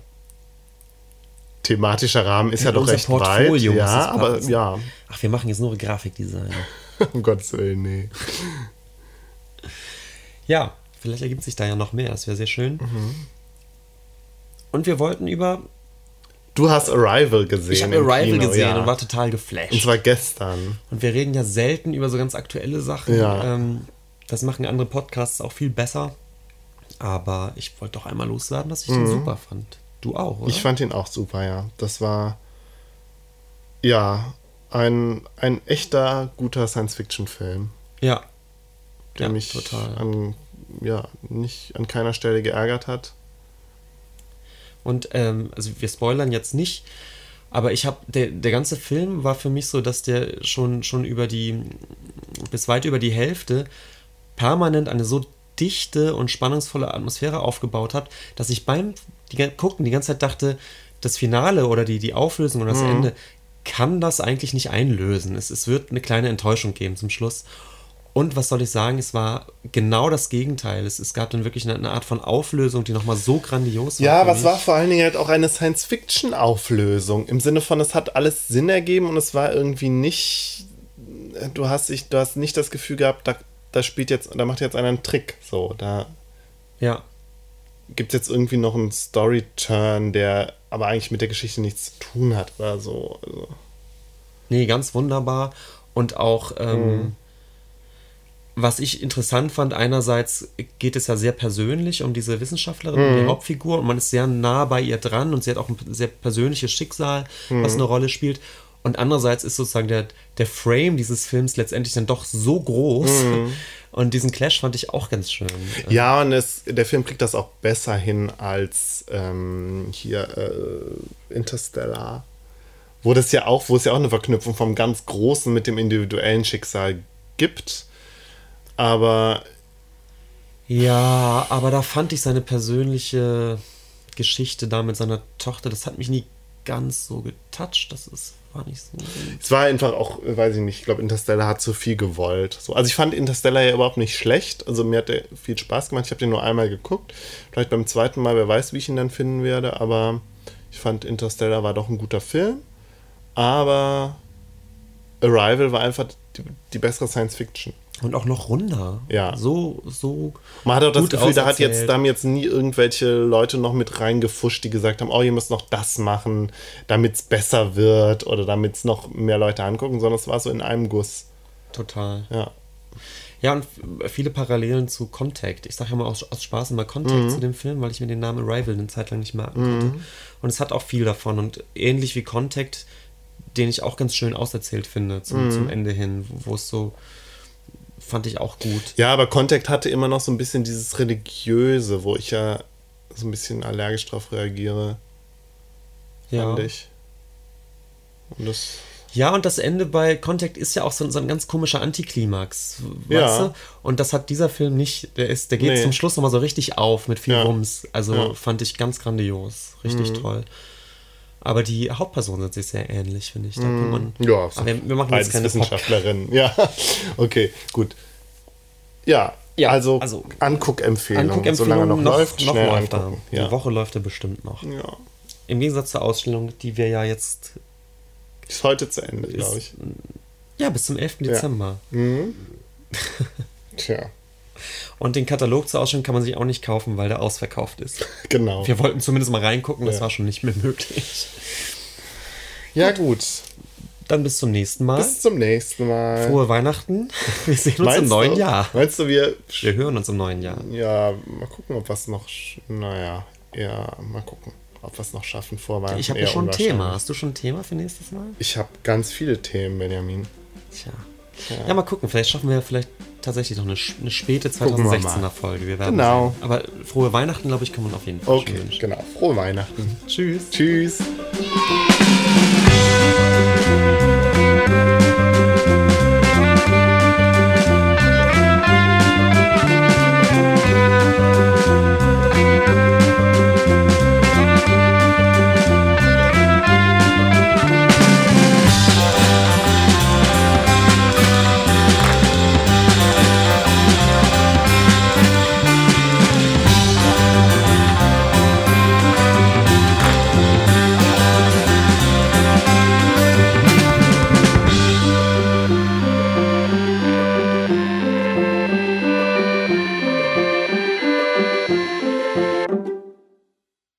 thematischer Rahmen ist In ja doch recht breit. Portfolio muss Ja, aber ja, Ach, wir machen jetzt nur Grafikdesign. um Gottes Willen, nee. ja, vielleicht ergibt sich da ja noch mehr. Das wäre sehr schön. Mhm. Und wir wollten über. Du hast Arrival gesehen. Ich habe Arrival Kino, gesehen ja. und war total geflasht. Und zwar gestern. Und wir reden ja selten über so ganz aktuelle Sachen. Ja. Ähm, das machen andere Podcasts auch viel besser. Aber ich wollte doch einmal loswerden, dass ich den super fand. Du auch, oder? Mhm. Ich fand ihn auch super, ja. Das war ja ein, ein echter guter Science-Fiction-Film, ja. der Ja, mich total. an ja nicht an keiner Stelle geärgert hat. Und ähm, also wir spoilern jetzt nicht, aber ich habe der, der ganze Film war für mich so, dass der schon schon über die bis weit über die Hälfte permanent eine so dichte und spannungsvolle Atmosphäre aufgebaut hat, dass ich beim die, gucken die ganze Zeit dachte, das Finale oder die die Auflösung oder das Ende kann das eigentlich nicht einlösen. Es, es wird eine kleine Enttäuschung geben zum Schluss. Und was soll ich sagen, es war genau das Gegenteil. Es, es gab dann wirklich eine, eine Art von Auflösung, die nochmal so grandios war. Ja, aber es war vor allen Dingen halt auch eine Science-Fiction-Auflösung. Im Sinne von, es hat alles Sinn ergeben und es war irgendwie nicht. Du hast, dich, du hast nicht das Gefühl gehabt, da, da spielt jetzt, da macht jetzt einer einen Trick. So, da Ja, gibt es jetzt irgendwie noch einen Story-Turn, der aber eigentlich mit der Geschichte nichts zu tun hat oder so. Also, nee, ganz wunderbar. Und auch, ähm, was ich interessant fand, einerseits geht es ja sehr persönlich um diese Wissenschaftlerin, um die Hauptfigur, und man ist sehr nah bei ihr dran und sie hat auch ein sehr persönliches Schicksal, was eine Rolle spielt. Und andererseits ist sozusagen der, der Frame dieses Films letztendlich dann doch so groß. Und diesen Clash fand ich auch ganz schön. ja, und es, der Film kriegt das auch besser hin als ähm, hier äh, Interstellar. Wo das ja auch, wo es ja auch eine Verknüpfung vom ganz Großen mit dem individuellen Schicksal gibt. Aber Ja, aber da fand ich seine persönliche Geschichte da mit seiner Tochter, das hat mich nie ganz so getoucht. Das ist, war nicht so. Es war einfach auch, weiß ich nicht, ich glaube, Interstellar hat zu viel gewollt. So, also ich fand Interstellar ja überhaupt nicht schlecht. Also mir hat der viel Spaß gemacht. Ich habe den nur einmal geguckt. Vielleicht beim zweiten Mal, wer weiß, wie ich ihn dann finden werde. Aber ich fand Interstellar war doch ein guter Film. Aber Arrival war einfach die, die bessere Science Fiction. Und auch noch runder. Ja. So, so. Man hat auch das Gefühl, da, hat jetzt, da haben jetzt nie irgendwelche Leute noch mit reingefuscht, die gesagt haben, oh, ihr müsst noch das machen, damit es besser wird oder damit es noch mehr Leute angucken, sondern es war so in einem Guss. Total. Ja. Ja, und viele Parallelen zu Contact. Ich sage ja mal aus, aus Spaß immer Contact zu dem Film, weil ich mir den Namen Arrival eine Zeit lang nicht merken konnte. Und es hat auch viel davon. Und ähnlich wie Contact, den ich auch ganz schön auserzählt finde zum, zum Ende hin, wo es so fand ich auch gut. Ja, aber Contact hatte immer noch so ein bisschen dieses Religiöse, wo ich ja so ein bisschen allergisch drauf reagiere, Ja. fand ich. Und das. Ja, und das Ende bei Contact ist ja auch so, so ein ganz komischer Antiklimax, Ja. weißt du? Und das hat dieser Film nicht. Der, ist, der geht Nee. zum Schluss nochmal so richtig auf mit viel Ja. Rums. Also Ja. Mhm. fand ich ganz grandios. Richtig toll. Aber die Hauptpersonen sind sich sehr ähnlich, finde ich. Da man, Ja, aber wir, wir machen jetzt keine Wissenschaftlerinnen. Ja, okay, gut. Ja, Ja, also, also, Anguckempfehlung, Anguckempfehlung solange noch, noch, läuft, noch läuft er. Ja. Woche läuft er bestimmt noch. ja. Im Gegensatz zur Ausstellung, die wir ja jetzt, Ist heute zu Ende, glaube ich. ja, bis zum 11. Dezember. Tja, Und den Katalog zur Ausstellung kann man sich auch nicht kaufen, weil der ausverkauft ist. genau. Wir wollten zumindest mal reingucken, das Ja. war schon nicht mehr möglich. Ja, gut. Dann bis zum nächsten Mal. Bis zum nächsten Mal. Frohe Weihnachten. Wir sehen uns im neuen du, Jahr. Meinst du, wir. Wir hören uns im neuen Jahr. Ja, mal gucken, ob wir es noch. Naja, ja, mal gucken, ob wir es noch schaffen vor Weihnachten. Ich habe ja schon ein. Thema. Hast du schon ein Thema für nächstes Mal? Ich habe ganz viele Themen, Benjamin. Tja. Ja, mal gucken. Vielleicht schaffen wir vielleicht tatsächlich noch eine, eine späte 2016er Folge. Wir werden genau. Sehen. Aber frohe Weihnachten, glaube ich, kann man auf jeden Fall Okay, genau. Frohe Weihnachten. Mhm. Tschüss. Tschüss.